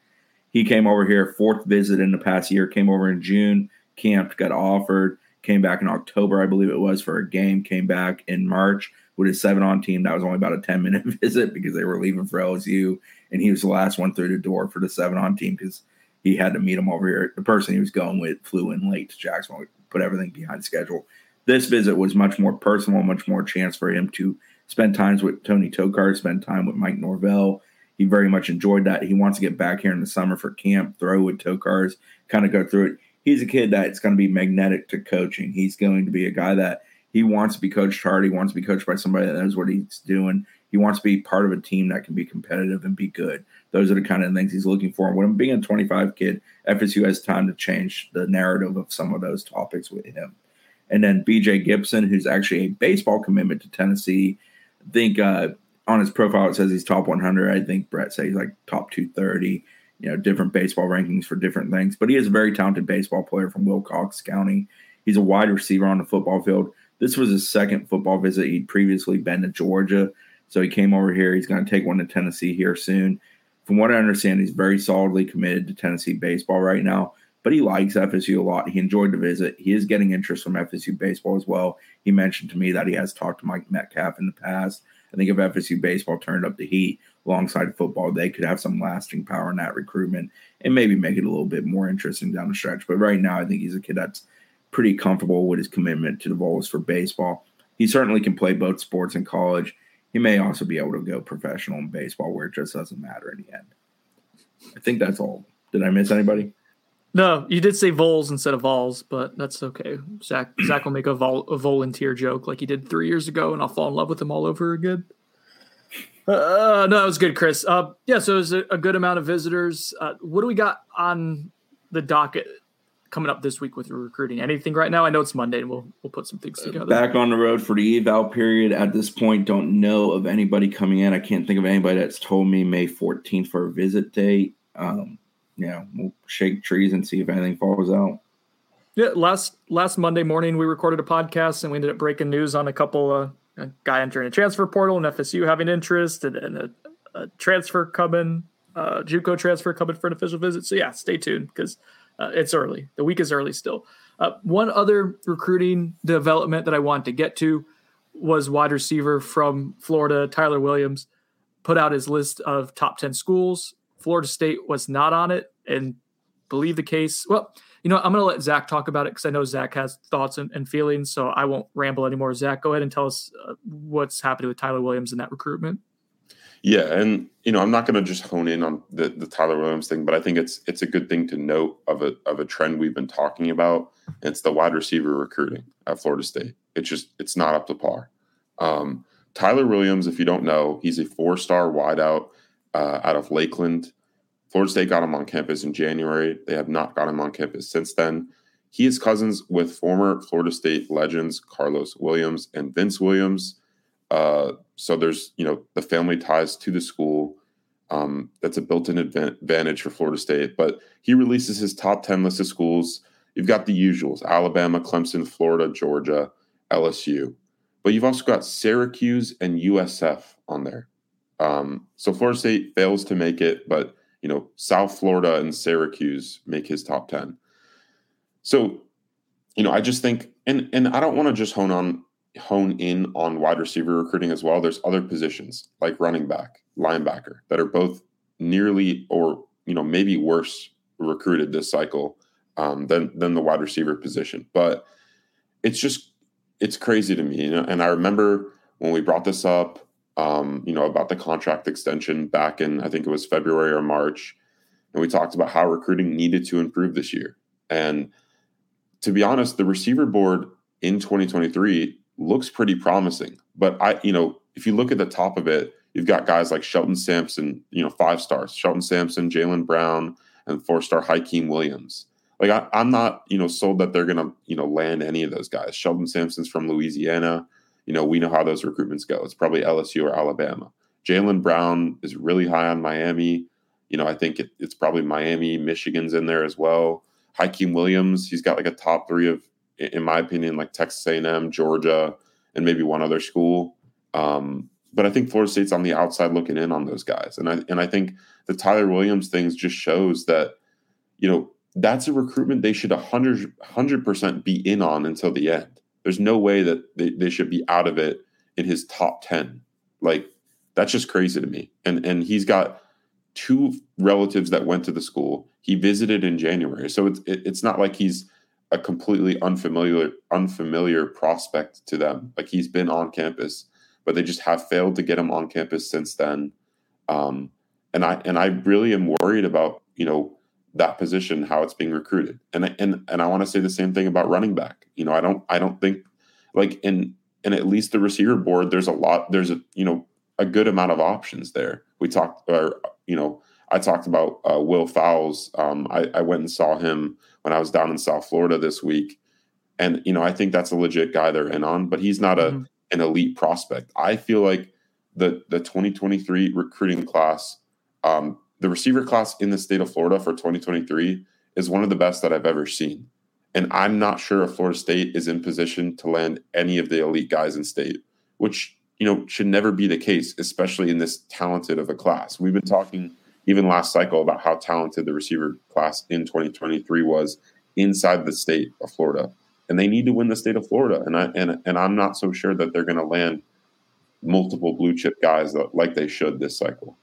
He came over here, fourth visit in the past year, came over in June, camped, got offered, came back in October, I believe it was, for a game, came back in March with his seven on team. That was only about a 10 minute visit because they were leaving for LSU. And he was the last one through the door for the seven on team because he had to meet him over here. The person he was going with flew in late to Jacksonville, put everything behind schedule. This visit was much more personal, much more chance for him to spend times with Tony Tokarz, spend time with Mike Norvell. He very much enjoyed that. He wants to get back here in the summer for camp, throw with Tokarz, kind of go through it. He's a kid that's going to be magnetic to coaching. He's going to be a guy that – he wants to be coached hard. He wants to be coached by somebody that knows what he's doing. He wants to be part of a team that can be competitive and be good. Those are the kind of things he's looking for. And when being a 25 kid, FSU has time to change the narrative of some of those topics with him. And then BJ Gibson, who's actually a baseball commitment to Tennessee. I think uh, on his profile it says he's top 100. I think Brett says he's like top 230. You know, different baseball rankings for different things. But he is a very talented baseball player from Wilcox County. He's a wide receiver on the football field. This was his second football visit. He'd previously been to Georgia. So he came over here. He's going to take one to Tennessee here soon. From what I understand, he's very solidly committed to Tennessee baseball right now, but he likes FSU a lot. He enjoyed the visit. He is getting interest from FSU baseball as well. He mentioned to me that he has talked to Mike Metcalf in the past. I think if FSU baseball turned up the heat alongside football, they could have some lasting power in that recruitment and maybe make it a little bit more interesting down the stretch. But right now, I think he's a kid that's pretty comfortable with his commitment to the Vols for baseball. He certainly can play both sports in college he may also be able to go professional in baseball where it just doesn't matter in the end. I think that's all. Did I miss anybody? No, you did say vols instead of vols, but that's okay. Zach Zach will make a, vol, a volunteer joke like he did three years ago, and I'll fall in love with him all over again. Uh, no, that was good, Chris. Uh, yeah, so it was a, a good amount of visitors. Uh, what do we got on the docket coming up this week with your recruiting? Anything right now? I know it's Monday, and we'll we'll put some things together. Back on the road for the eval period. At this point, don't know of anybody coming in. I can't think of anybody that's told me May 14th for a visit date. Um, yeah, we'll shake trees and see if anything falls out. Yeah, last last Monday morning we recorded a podcast and we ended up breaking news on a couple uh, a guy entering a transfer portal and FSU having interest and, and a, a, transfer coming, uh, JUCO transfer coming for an official visit. So yeah, stay tuned because uh, it's early. The week is early still. Uh, one other recruiting development that I wanted to get to was wide receiver from Florida, Tyler Williams, put out his list of top 10 schools. Florida State was not on it and believe the case. Well, you know, I'm going to let Zach talk about it because I know Zach has thoughts and, and, feelings. So I won't ramble anymore. Zach, go ahead and tell us uh, what's happening with Tyler Williams in that recruitment. Yeah, and you know, I'm not going to just hone in on the, the Tyler Williams thing, but I think it's it's a good thing to note of a of a trend we've been talking about. It's the wide receiver recruiting at Florida State. It's just it's not up to par. Um, Tyler Williams, if you don't know, he's a four star wideout uh, out of Lakeland. Florida State got him on campus in January. They have not got him on campus since then. He is cousins with former Florida State legends Carlos Williams and Vince Williams. Uh, so there's you know the family ties to the school. Um, that's a built-in advantage for Florida State. But he releases his top ten list of schools. You've got the usuals: Alabama, Clemson, Florida, Georgia, LSU. But you've also got Syracuse and USF on there. Um, so Florida State fails to make it, but you know South Florida and Syracuse make his top ten. So, you know, I just think, and and I don't want to just hone on hone in on wide receiver recruiting as well. There's other positions like running back, linebacker that are both nearly or you know maybe worse recruited this cycle um, than than the wide receiver position. But it's just it's crazy to me, you know. And I remember when we brought this up, um, you know, about the contract extension back in I think it was February or March, and we talked about how recruiting needed to improve this year. And to be honest, the receiver board in 2023 looks pretty promising. But I, you know, if you look at the top of it, you've got guys like Shelton Sampson, you know, five stars, Shelton Sampson, Jalen Brown, and four star Hykeem Williams. Like I, am not, you know, sold that they're gonna, you know, land any of those guys. Shelton Sampson's from Louisiana. You know, we know how those recruitments go. It's probably LSU or Alabama. Jalen Brown is really high on Miami. You know, I think it, it's probably Miami, Michigan's in there as well. Hykeem Williams, he's got like a top three of in my opinion, like Texas A&M, Georgia, and maybe one other school. Um, but I think Florida State's on the outside looking in on those guys, and I and I think the Tyler Williams things just shows that you know that's a recruitment they should 100 percent be in on until the end. There's no way that they, they should be out of it in his top ten. Like that's just crazy to me. And and he's got two relatives that went to the school. He visited in January, so it's it, it's not like he's a completely unfamiliar unfamiliar prospect to them. Like he's been on campus, but they just have failed to get him on campus since then. Um, and I and I really am worried about you know that position how it's being recruited. And and and I want to say the same thing about running back. You know, I don't I don't think like in and at least the receiver board there's a lot there's a you know a good amount of options there. We talked or you know I talked about uh, Will Fowles. Um, I, I went and saw him when I was down in South Florida this week. And, you know, I think that's a legit guy they're in on, but he's not a mm-hmm. an elite prospect. I feel like the the 2023 recruiting class, um, the receiver class in the state of Florida for 2023 is one of the best that I've ever seen. And I'm not sure if Florida State is in position to land any of the elite guys in state, which, you know, should never be the case, especially in this talented of a class. We've been talking even last cycle about how talented the receiver class in 2023 was inside the state of Florida. And they need to win the state of Florida. And I and and I'm not so sure that they're going to land multiple blue chip guys that, like they should this cycle.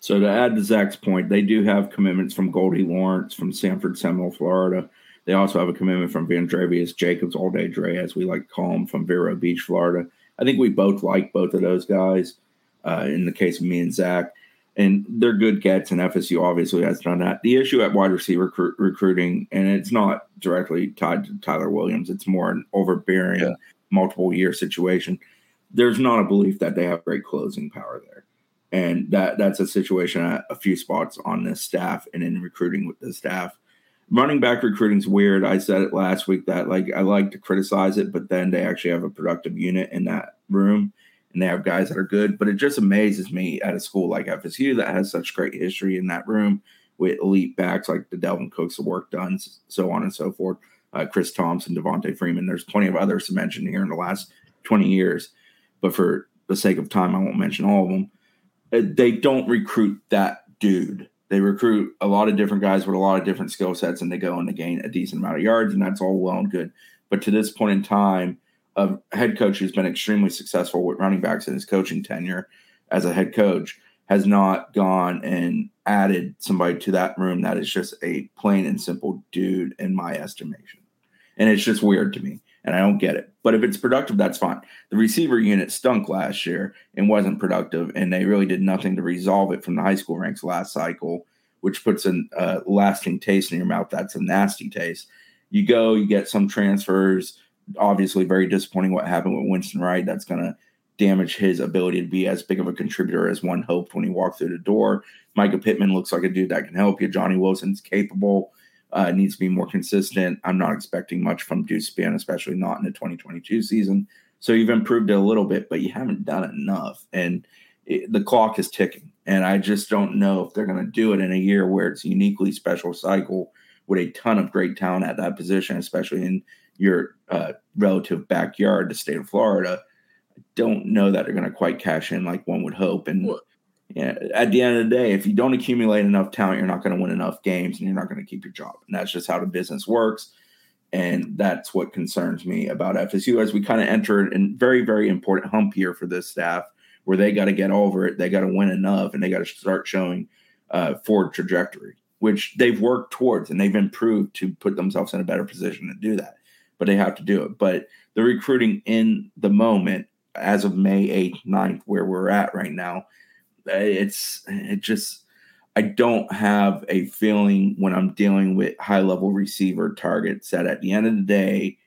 So to add to Zach's point, they do have commitments from Goldie Lawrence from Sanford Seminole, Florida. They also have a commitment from Vandrevius Jacobs, All Day Dre, as we like to call him, from Vero Beach, Florida. I think we both like both of those guys. Uh, in the case of me and Zach, and they're good gets, and FSU obviously has done that. The issue at wide receiver recru- recruiting, and it's not directly tied to Tyler Williams, it's more an overbearing, yeah. multiple year situation. There's not a belief that they have great closing power there and that that's a situation at a few spots on this staff and in recruiting with the staff. Running back recruiting is weird. I said it last week that like I like to criticize it, but then they actually have a productive unit in that room and they have guys that are good. But it just amazes me at a school like FSU that has such great history in that room with elite backs like the Dalvin Cooks, the Warrick Dunn, so on and so forth. Uh, Chris Thompson, Devonta Freeman. There's plenty of others to mention here in the last 20 years, but for the sake of time, I won't mention all of them. Uh, they don't recruit that dude. They recruit a lot of different guys with a lot of different skill sets, and they go and they gain a decent amount of yards, and that's all well and good. But to this point in time, a head coach who's been extremely successful with running backs in his coaching tenure as a head coach has not gone and added somebody to that room that is just a plain and simple dude in my estimation. And it's just weird to me and I don't get it. But if it's productive, that's fine. The receiver unit stunk last year and wasn't productive, and they really did nothing to resolve it from the high school ranks last cycle, which puts a uh, lasting taste in your mouth. That's a nasty taste. You go, you get some transfers. Obviously, very disappointing what happened with Winston Wright. That's going to damage his ability to be as big of a contributor as one hoped when he walked through the door. Mycah Pittman looks like a dude that can help you. Johnny Wilson's capable uh, needs to be more consistent. I'm not expecting much from Deuce Spann, especially not in the 2022 season. So you've improved it a little bit, but you haven't done it enough. And it, the clock is ticking. And I just don't know if they're going to do it in a year where it's a uniquely special cycle with a ton of great talent at that position, especially in your uh, relative backyard, the state of Florida. I don't know that they're going to quite cash in like one would hope. And well, yeah, at the end of the day, if you don't accumulate enough talent, you're not going to win enough games and you're not going to keep your job. And that's just how the business works. And that's what concerns me about FSU as we kind of enter a very, very important hump here for this staff where they got to get over it. They got to win enough and they got to start showing uh, forward trajectory, which they've worked towards and they've improved to put themselves in a better position to do that. But they have to do it. But the recruiting in the moment, as of May 8th, 9th, where we're at right now, it's it just I don't have a feeling when I'm dealing with high level receiver targets that at the end of the day,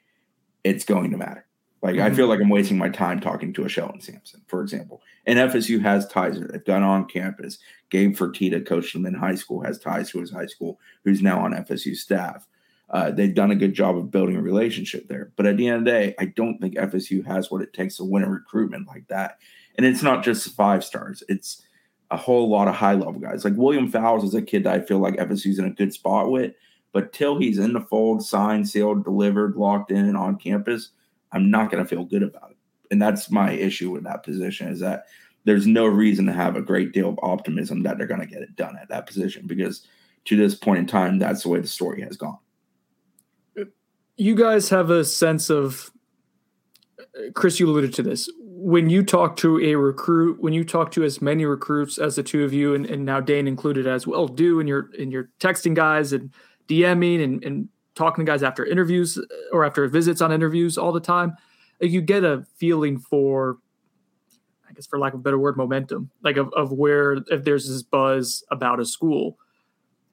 it's going to matter. Like mm-hmm. I feel like I'm wasting my time talking to a Shelton Sampson, for example. And FSU has ties. They've on campus. Gabe Fertitta coached them in high school, has ties to his high school, who's now on FSU staff. Uh, they've done a good job of building a relationship there. But at the end of the day, I don't think FSU has what it takes to win a recruitment like that. And it's not just five stars. It's a whole lot of high level guys. Like William Fowles is a kid that I feel like FSU's in a good spot with, but till he's in the fold, signed, sealed, delivered, locked in, on campus, I'm not going to feel good about it. And that's my issue with that position is that there's no reason to have a great deal of optimism that they're going to get it done at that position because to this point in time, that's the way the story has gone. You guys have a sense of Chris, you alluded to this when you talk to a recruit, when you talk to as many recruits as the two of you, and, and now Dane included as well, do, and you're and you're texting guys and DMing and, and talking to guys after interviews uh, or after visits on interviews all the time, you get a feeling for, I guess for lack of a better word, momentum, like of, of where if there's this buzz about a school.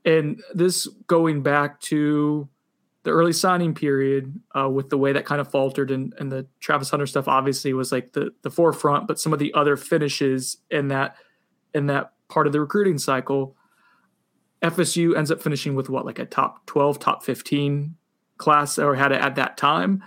And this going back to the early signing period uh, with the way that kind of faltered and, and the Travis Hunter stuff obviously was like the the forefront, but some of the other finishes in that in that part of the recruiting cycle, FSU ends up finishing with what like a top twelve, top fifteen class or had it at that time.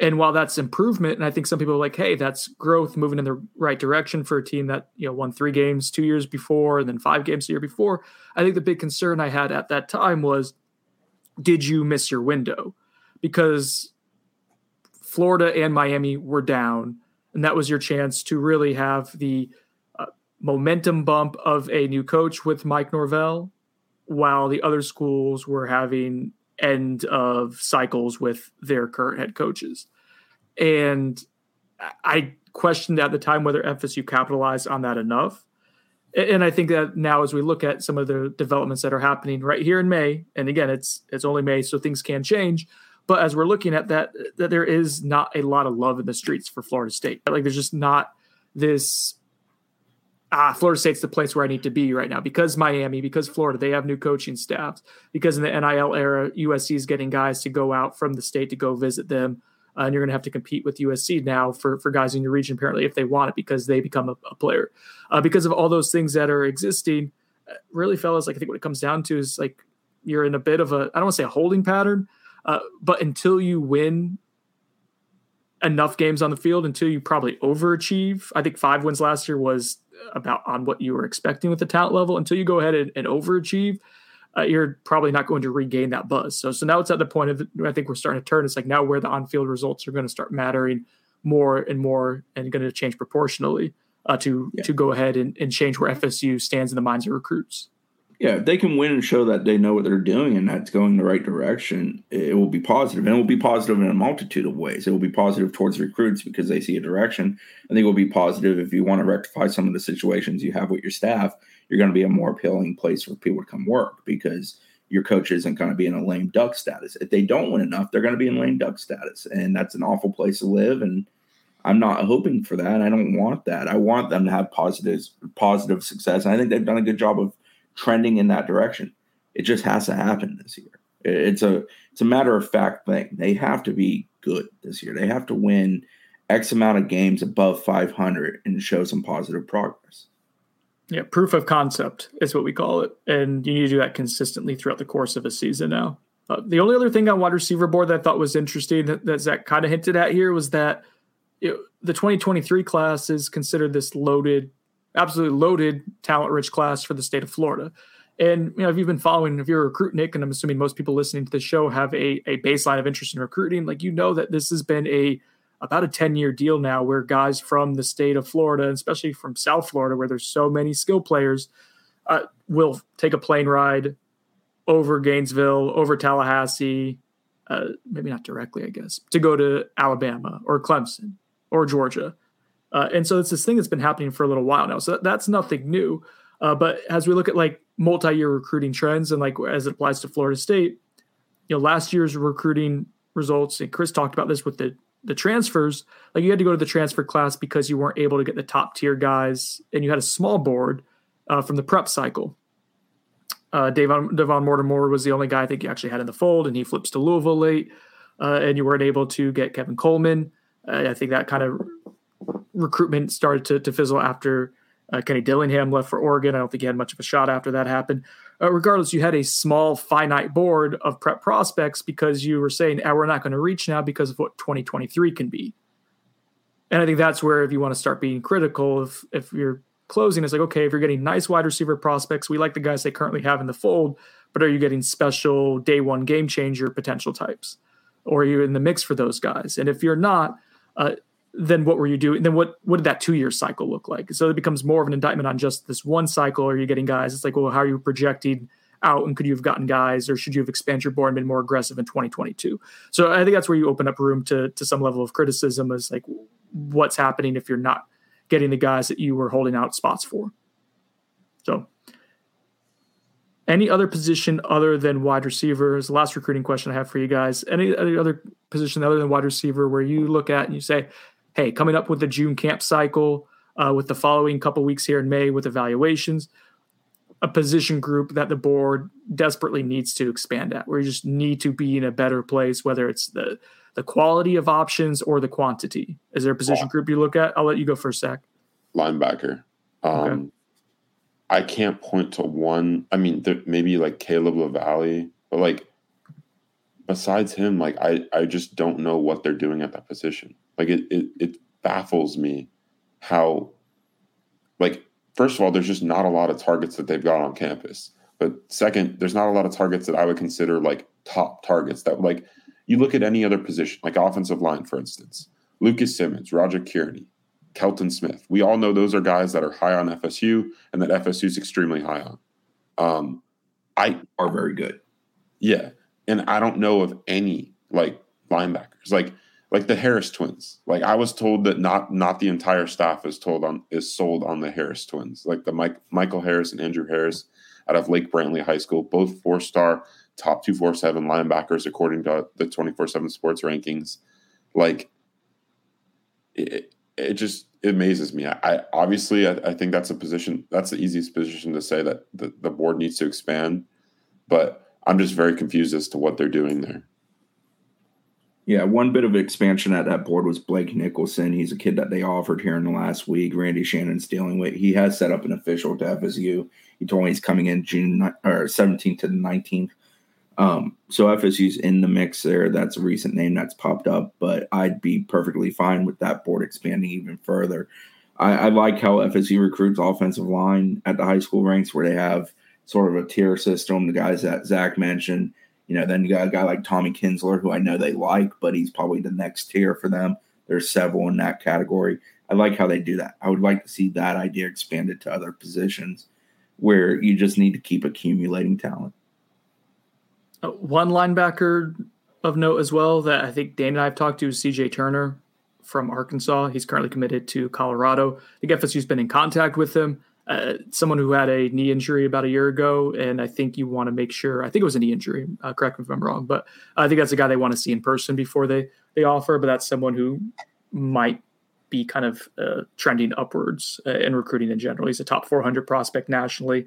And while that's improvement, and I think some people are like, hey, that's growth moving in the right direction for a team that, you know, won three games two years before and then five games the year before. I think the big concern I had at that time was did you miss your window? Because Florida and Miami were down, and that was your chance to really have the uh, momentum bump of a new coach with Mike Norvell, while the other schools were having end of cycles with their current head coaches. And I questioned at the time whether FSU capitalized on that enough. And I think that now, as we look at some of the developments that are happening right here in May, and again, it's it's only May, so things can change. But as we're looking at that, that there is not a lot of love in the streets for Florida State. Like there's just not this ah, Florida State's the place where I need to be right now because Miami, because Florida, they have new coaching staffs. Because in the NIL era, USC is getting guys to go out from the state to go visit them. Uh, and you're going to have to compete with USC now for, for guys in your region, apparently, if they want it, because they become a, a player. Uh, because of all those things that are existing, uh, really, fellas, like I think what it comes down to is like you're in a bit of a, I don't want to say a holding pattern, uh, but until you win enough games on the field, until you probably overachieve, I think five wins last year was about on what you were expecting with the talent level. Until you go ahead and, and overachieve, uh, you're probably not going to regain that buzz. So, so now it's at the point of I think we're starting to turn. It's like now where the on-field results are going to start mattering more and more, and going to change proportionally uh, to yeah. to go ahead and, and change where FSU stands in the minds of recruits. Yeah, if they can win and show that they know what they're doing and that's going the right direction, it will be positive. And it will be positive in a multitude of ways. It will be positive towards recruits because they see a direction. I think it will be positive if you want to rectify some of the situations you have with your staff you're going to be a more appealing place for people to come work because your coach isn't going to be in a lame duck status. If they don't win enough, they're going to be in lame duck status, and that's an awful place to live. And I'm not hoping for that. I don't want that. I want them to have positive positive success. And I think they've done a good job of trending in that direction. It just has to happen this year. It's a it's a matter of fact thing. They have to be good this year. They have to win X amount of games above 500 and show some positive progress. Yeah, proof of concept is what we call it, and you need to do that consistently throughout the course of a season. Now, uh, the only other thing on wide receiver board that I thought was interesting that, that Zach kind of hinted at here was that know, the 2023 class is considered this loaded, absolutely loaded, talent-rich class for the state of Florida. And you know, if you've been following, if you're a recruit, Nick, and I'm assuming most people listening to the show have a, a baseline of interest in recruiting, like you know that this has been a about a 10 year deal now where guys from the state of Florida, especially from South Florida, where there's so many skill players, uh, will take a plane ride over Gainesville, over Tallahassee, uh, maybe not directly, I guess, to go to Alabama or Clemson or Georgia. Uh, and so it's this thing that's been happening for a little while now. So that, that's nothing new. Uh, but as we look at like multi-year recruiting trends and like as it applies to Florida State, you know, last year's recruiting results, and Chris talked about this with the the transfers, like you had to go to the transfer class because you weren't able to get the top tier guys, and you had a small board uh, from the prep cycle. Uh, Devon, Devon Mortimer was the only guy I think you actually had in the fold, and he flips to Louisville late, uh, and you weren't able to get Kevin Coleman. Uh, I think that kind of recruitment started to, to fizzle after uh, Kenny Dillingham left for Oregon. I don't think he had much of a shot after that happened uh, regardless, you had a small, finite board of prep prospects because you were saying, oh, we're not going to reach now because of what 2023 can be. And I think that's where, if you want to start being critical, if, if you're closing, it's like, okay, if you're getting nice wide receiver prospects, we like the guys they currently have in the fold, but are you getting special day one game changer potential types? Or are you in the mix for those guys? And if you're not, uh, then what were you doing? Then what what did that two year cycle look like? So it becomes more of an indictment on just this one cycle. Are you getting guys? It's like, well, how are you projecting out? And could you have gotten guys, or should you have expanded your board and been more aggressive in 2022? So I think that's where you open up room to to some level of criticism. Is like, what's happening if you're not getting the guys that you were holding out spots for? So any other position other than wide receiver is the last recruiting question I have for you guys. Any, any other position other than wide receiver where you look at and you say, hey, coming up with the June camp cycle, uh, with the following couple weeks here in May with evaluations, a position group that the board desperately needs to expand at, We just need to be in a better place, whether it's the the quality of options or the quantity. Is there a position group you look at? I'll let you go first, Zach. Linebacker. Um, okay. I can't point to one. I mean, there, maybe like Caleb LaVallee, but like besides him, like I, I just don't know what they're doing at that position. Like it, it, it baffles me how, like, first of all, there's just not a lot of targets that they've got on campus. But second, there's not a lot of targets that I would consider like top targets that like you look at any other position, like offensive line, for instance, Lucas Simmons, Roger Kearney, Kelton Smith. We all know those are guys that are high on FSU and that FSU is extremely high on. Um, I are very good. Yeah, and I don't know of any like linebackers like like the Harris twins. Like I was told that not not the entire staff is told on is sold on the Harris twins. Like the Mike Michael Harris and Andrew Harris out of Lake Brantley High School, both four star top two four seven linebackers according to the twenty four seven Sports rankings. Like it, it just it amazes me. I, I obviously I, I, think that's a position that's the easiest position to say that the, the board needs to expand, but I'm just very confused as to what they're doing there. Yeah, one bit of expansion at that board was Blake Nicholson. He's a kid that they offered here in the last week. Randy Shannon's dealing with. He has set up an official to FSU. He told me he's coming in June or 17th to the 19th. Um, so FSU's in the mix there. That's a recent name that's popped up, but I'd be perfectly fine with that board expanding even further. I, I like how FSU recruits offensive line at the high school ranks where they have sort of a tier system. The guys that Zach mentioned you know, then you got a guy like Tommy Kinsler, who I know they like, but he's probably the next tier for them. There's several in that category. I like how they do that. I would like to see that idea expanded to other positions where you just need to keep accumulating talent. Uh, one linebacker of note as well that I think Dan and I have talked to is CJ Turner from Arkansas. He's currently committed to Colorado. I think FSU's been in contact with him uh, someone who had a knee injury about a year ago, and I think you want to make sure. I think it was a knee injury. Uh, correct me if I'm wrong, but I think that's a guy they want to see in person before they they offer. But that's someone who might be kind of uh, trending upwards uh, in recruiting in general. He's a top 400 prospect nationally.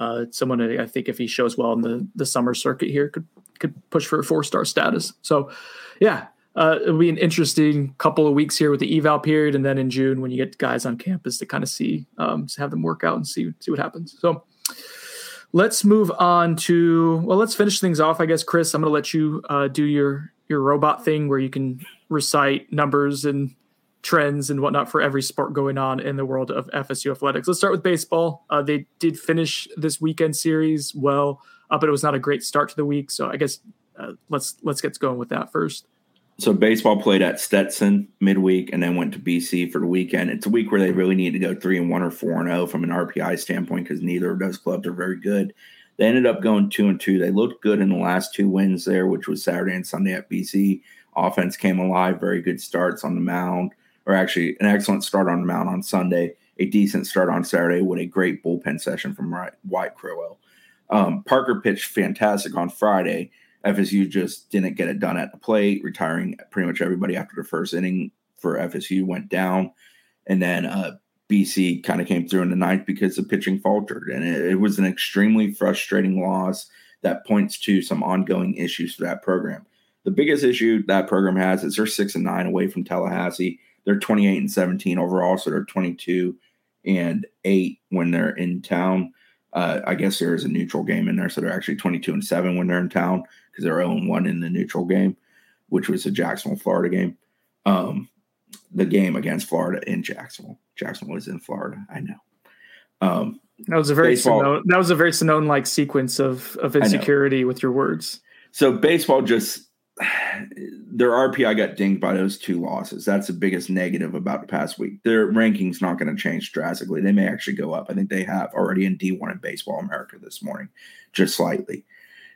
Uh, someone I think if he shows well in the the summer circuit here could could push for a four star status. So, yeah, uh, it'll be an interesting couple of weeks here with the eval period, and then in June when you get guys on campus to kind of see, um, to have them work out and see see what happens. So let's move on to well, let's finish things off. I guess Chris, I'm going to let you uh, do your your robot thing where you can recite numbers and trends and whatnot for every sport going on in the world of FSU athletics. Let's start with baseball. Uh, they did finish this weekend series well, uh, but it was not a great start to the week. So I guess uh, let's let's get going with that first so baseball played at Stetson midweek and then went to BC for the weekend. It's a week where they really need to go three and one or four and zero oh from an RPI standpoint because neither of those clubs are very good. They ended up going two and two. They looked good in the last two wins there, which was Saturday and Sunday at BC. Offense came alive, very good starts on the mound, or actually an excellent start on the mound on Sunday, a decent start on Saturday with a great bullpen session from Wyatt Crowell. Um, Parker pitched fantastic on Friday FSU just didn't get it done at the plate, retiring pretty much everybody after the first inning for FSU went down. And then uh, BC kind of came through in the ninth because the pitching faltered. And it, it, was an extremely frustrating loss that points to some ongoing issues for that program. The biggest issue that program has is they're six and nine away from Tallahassee. They're 28 and 17 overall, so they're 22 and eight when they're in town. Uh, I guess there is a neutral game in there, so they're actually 22 and seven when they're in town because they're 0 1 in the neutral game, which was the Jacksonville, Florida game. Um, the game against Florida in Jacksonville. Jacksonville was in Florida. I know. Um, that was a very baseball, that was a very Sonnone like sequence of of insecurity with your words. So baseball just their RPI got dinged by those two losses. That's the biggest negative about the past week. Their rankings not going to change drastically. They may actually go up. I think they have already in D1 in Baseball America this morning, just slightly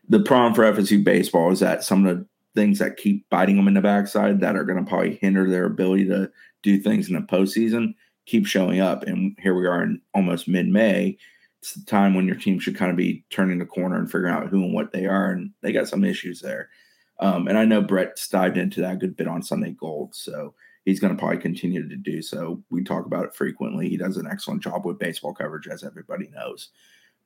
the problem for FSU baseball is that some of the things that keep biting them in the backside that are going to probably hinder their ability to do things in the postseason keep showing up. And here we are in almost mid May. It's the time when your team should kind of be turning the corner and figuring out who and what they are. And they got some issues there. Um, and I know Brett's dived into that a good bit on Sunday Gold. So he's going to probably continue to do so. We talk about it frequently. He does an excellent job with baseball coverage, as everybody knows.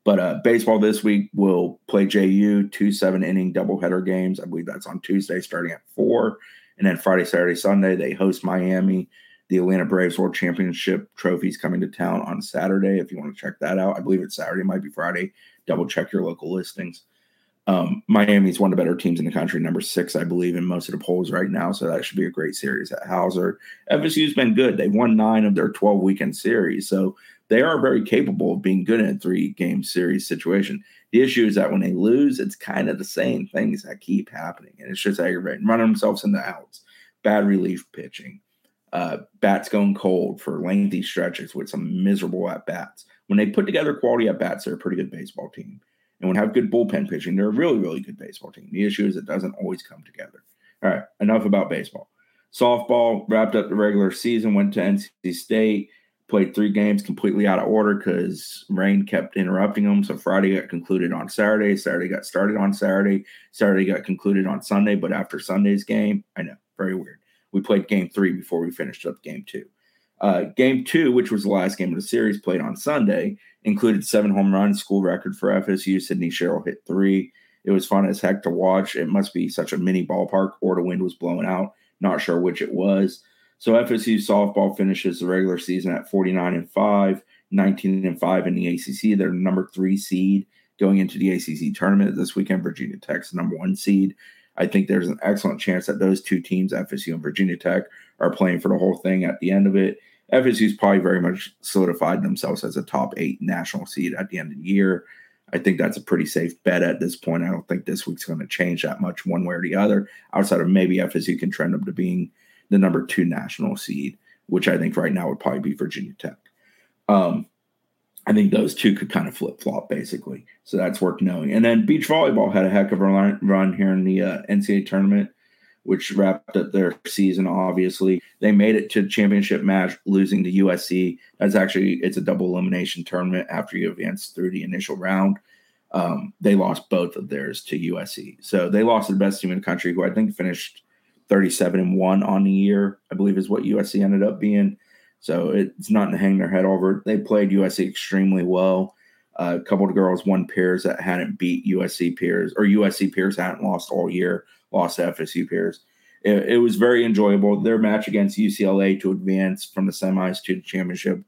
But uh, baseball this week will play JU two seven inning doubleheader games. I believe that's on Tuesday starting at four, and then Friday, Saturday, Sunday they host Miami. The Atlanta Braves World Championship trophies coming to town on Saturday. If you want to check that out, I believe it's Saturday, might be Friday. Double check your local listings. Um, Miami's one of the better teams in the country, number six, I believe, in most of the polls right now. So that should be a great series at Howser. FSU's been good. They've won nine of their 12 weekend series. So they are very capable of being good in a three game series situation. The issue is that when they lose, it's kind of the same things that keep happening, and it's just aggravating. Running themselves into outs, bad relief pitching, Uh, bats going cold for lengthy stretches with some miserable at bats. When they put together quality at bats, they're a pretty good baseball team. And they have good bullpen pitching, they're a really, really good baseball team. The issue is it doesn't always come together. All right, enough about baseball. Softball wrapped up the regular season, went to NC State, played three games completely out of order because rain kept interrupting them. So Friday got concluded on Saturday. Saturday got started on Saturday. Saturday got concluded on Sunday. But after Sunday's game, I know, very weird. We played game three before we finished up game two. Uh, game two, which was the last game of the series, played on Sunday, included seven home runs, school record for FSU. Sydney Sherrill hit three. It was fun as heck to watch. It must be such a mini ballpark, or the wind was blowing out. Not sure which it was. So FSU softball finishes the regular season at 49 and 5, 19 and 5 in the ACC. They're number three seed going into the ACC tournament this weekend. Virginia Tech's number one seed. I think there's an excellent chance that those two teams, FSU and Virginia Tech, are playing for the whole thing at the end of it. FSU's probably very much solidified themselves as a top eight national seed at the end of the year. I think that's a pretty safe bet at this point. I don't think this week's going to change that much one way or the other, outside of maybe FSU can trend them to being the number two national seed, which I think right now would probably be Virginia Tech. Um, I think those two could kind of flip flop basically. So that's worth knowing. And then beach volleyball had a heck of a run here in the uh, NCAA tournament, which wrapped up their season. Obviously, they made it to the championship match, losing to USC. That's actually it's a double elimination tournament after you advance through the initial round. Um, they lost both of theirs to USC, so they lost to the best team in the country, who I think finished 37 and one on the year. I believe is what USC ended up being. So it's not to hang their head over. They played USC extremely well. Uh, a couple of girls won pairs that hadn't beat USC peers, or USC peers hadn't lost all year, lost to FSU peers. It, it was very enjoyable. Their match against UCLA to advance from the semis to the championship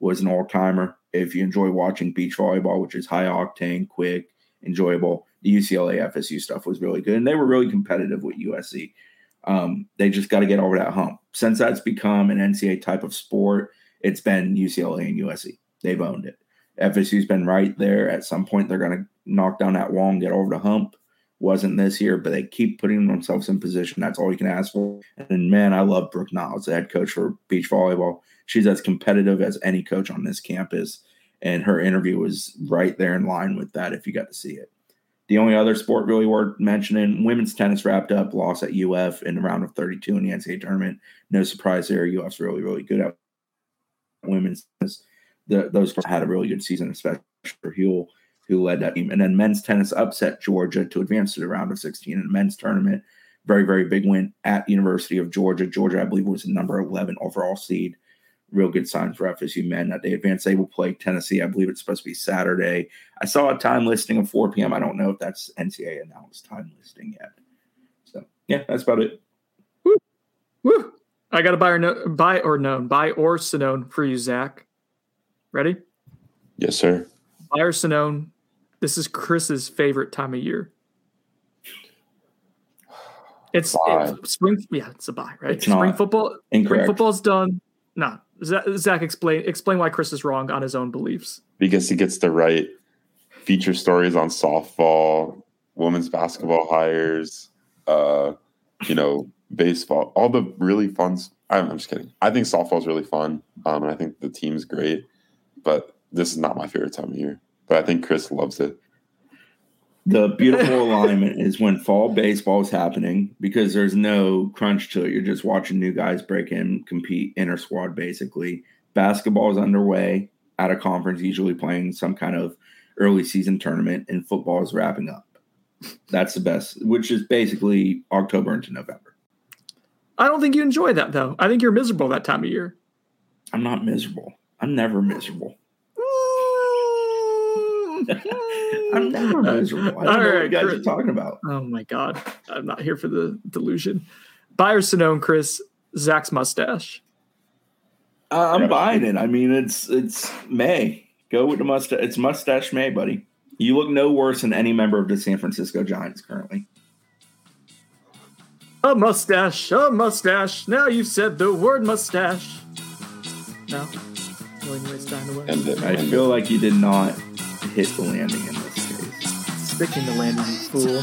was an all timer. If you enjoy watching beach volleyball, which is high octane, quick, enjoyable, the UCLA FSU stuff was really good. And they were really competitive with USC. Um, they just got to get over that hump. Since that's become an NCAA type of sport, it's been UCLA and USC. They've owned it. FSU's been right there. At some point, they're going to knock down that wall and get over the hump. Wasn't this year, but they keep putting themselves in position. That's all you can ask for. And man, I love Brooke Niles, the head coach for beach volleyball. She's as competitive as any coach on this campus. And her interview was right there in line with that if you got to see it. The only other sport really worth mentioning, women's tennis wrapped up, loss at UF in the round of 32 in the NCAA tournament. No surprise there. UF's really, really good at women's tennis. The, those had a really good season, especially for Huell, who led that team. And then men's tennis upset Georgia to advance to the round of 16 in the men's tournament. Very, very big win at University of Georgia. Georgia, I believe, was the number 11 overall seed real good sign for FSU men that they advance. They will play Tennessee. I believe it's supposed to be Saturday. I saw a time listing of 4 p.m. I don't know if that's NCAA announced time listing yet. So yeah, that's about it. Woo. Woo. I got a buy or no, buy or known, buy or Sonnone for you, Zach. Ready? Yes, sir. Buy or Sonnone. This is Chris's favorite time of year. It's, it's spring. Yeah, it's a buy, right? It's spring football. Incorrect. Spring football's done. No, Zach, Zach, explain explain why Chris is wrong on his own beliefs. Because he gets to write feature stories on softball, women's basketball hires, uh, you know, baseball, all the really fun. I'm, I'm just kidding. I think softball is really fun, um, and I think the team's great. But this is not my favorite time of year. But I think Chris loves it. The beautiful alignment is when fall baseball is happening because there's no crunch to it. You're just watching new guys break in, compete, inter squad basically. Basketball is underway at a conference, usually playing some kind of early season tournament, and football is wrapping up. That's the best, which is basically October into November. I don't think you enjoy that though. I think you're miserable that time of year. I'm not miserable. I'm never miserable. I'm never miserable. I don't All know what right, you guys Chris. are talking about. Oh my god, I'm not here for the delusion. Buyer Sonnone, Chris, Zach's mustache. Uh, I'm Yeah. buying it. I mean, it's it's May. Go with the mustache. It's mustache May, buddy. You look no worse than any member of the San Francisco Giants currently. A mustache, a mustache. Now you've said the word mustache. No, willing to waste away. And it, I feel like you did not hit the landing in this case. Sticking the landing, you fool.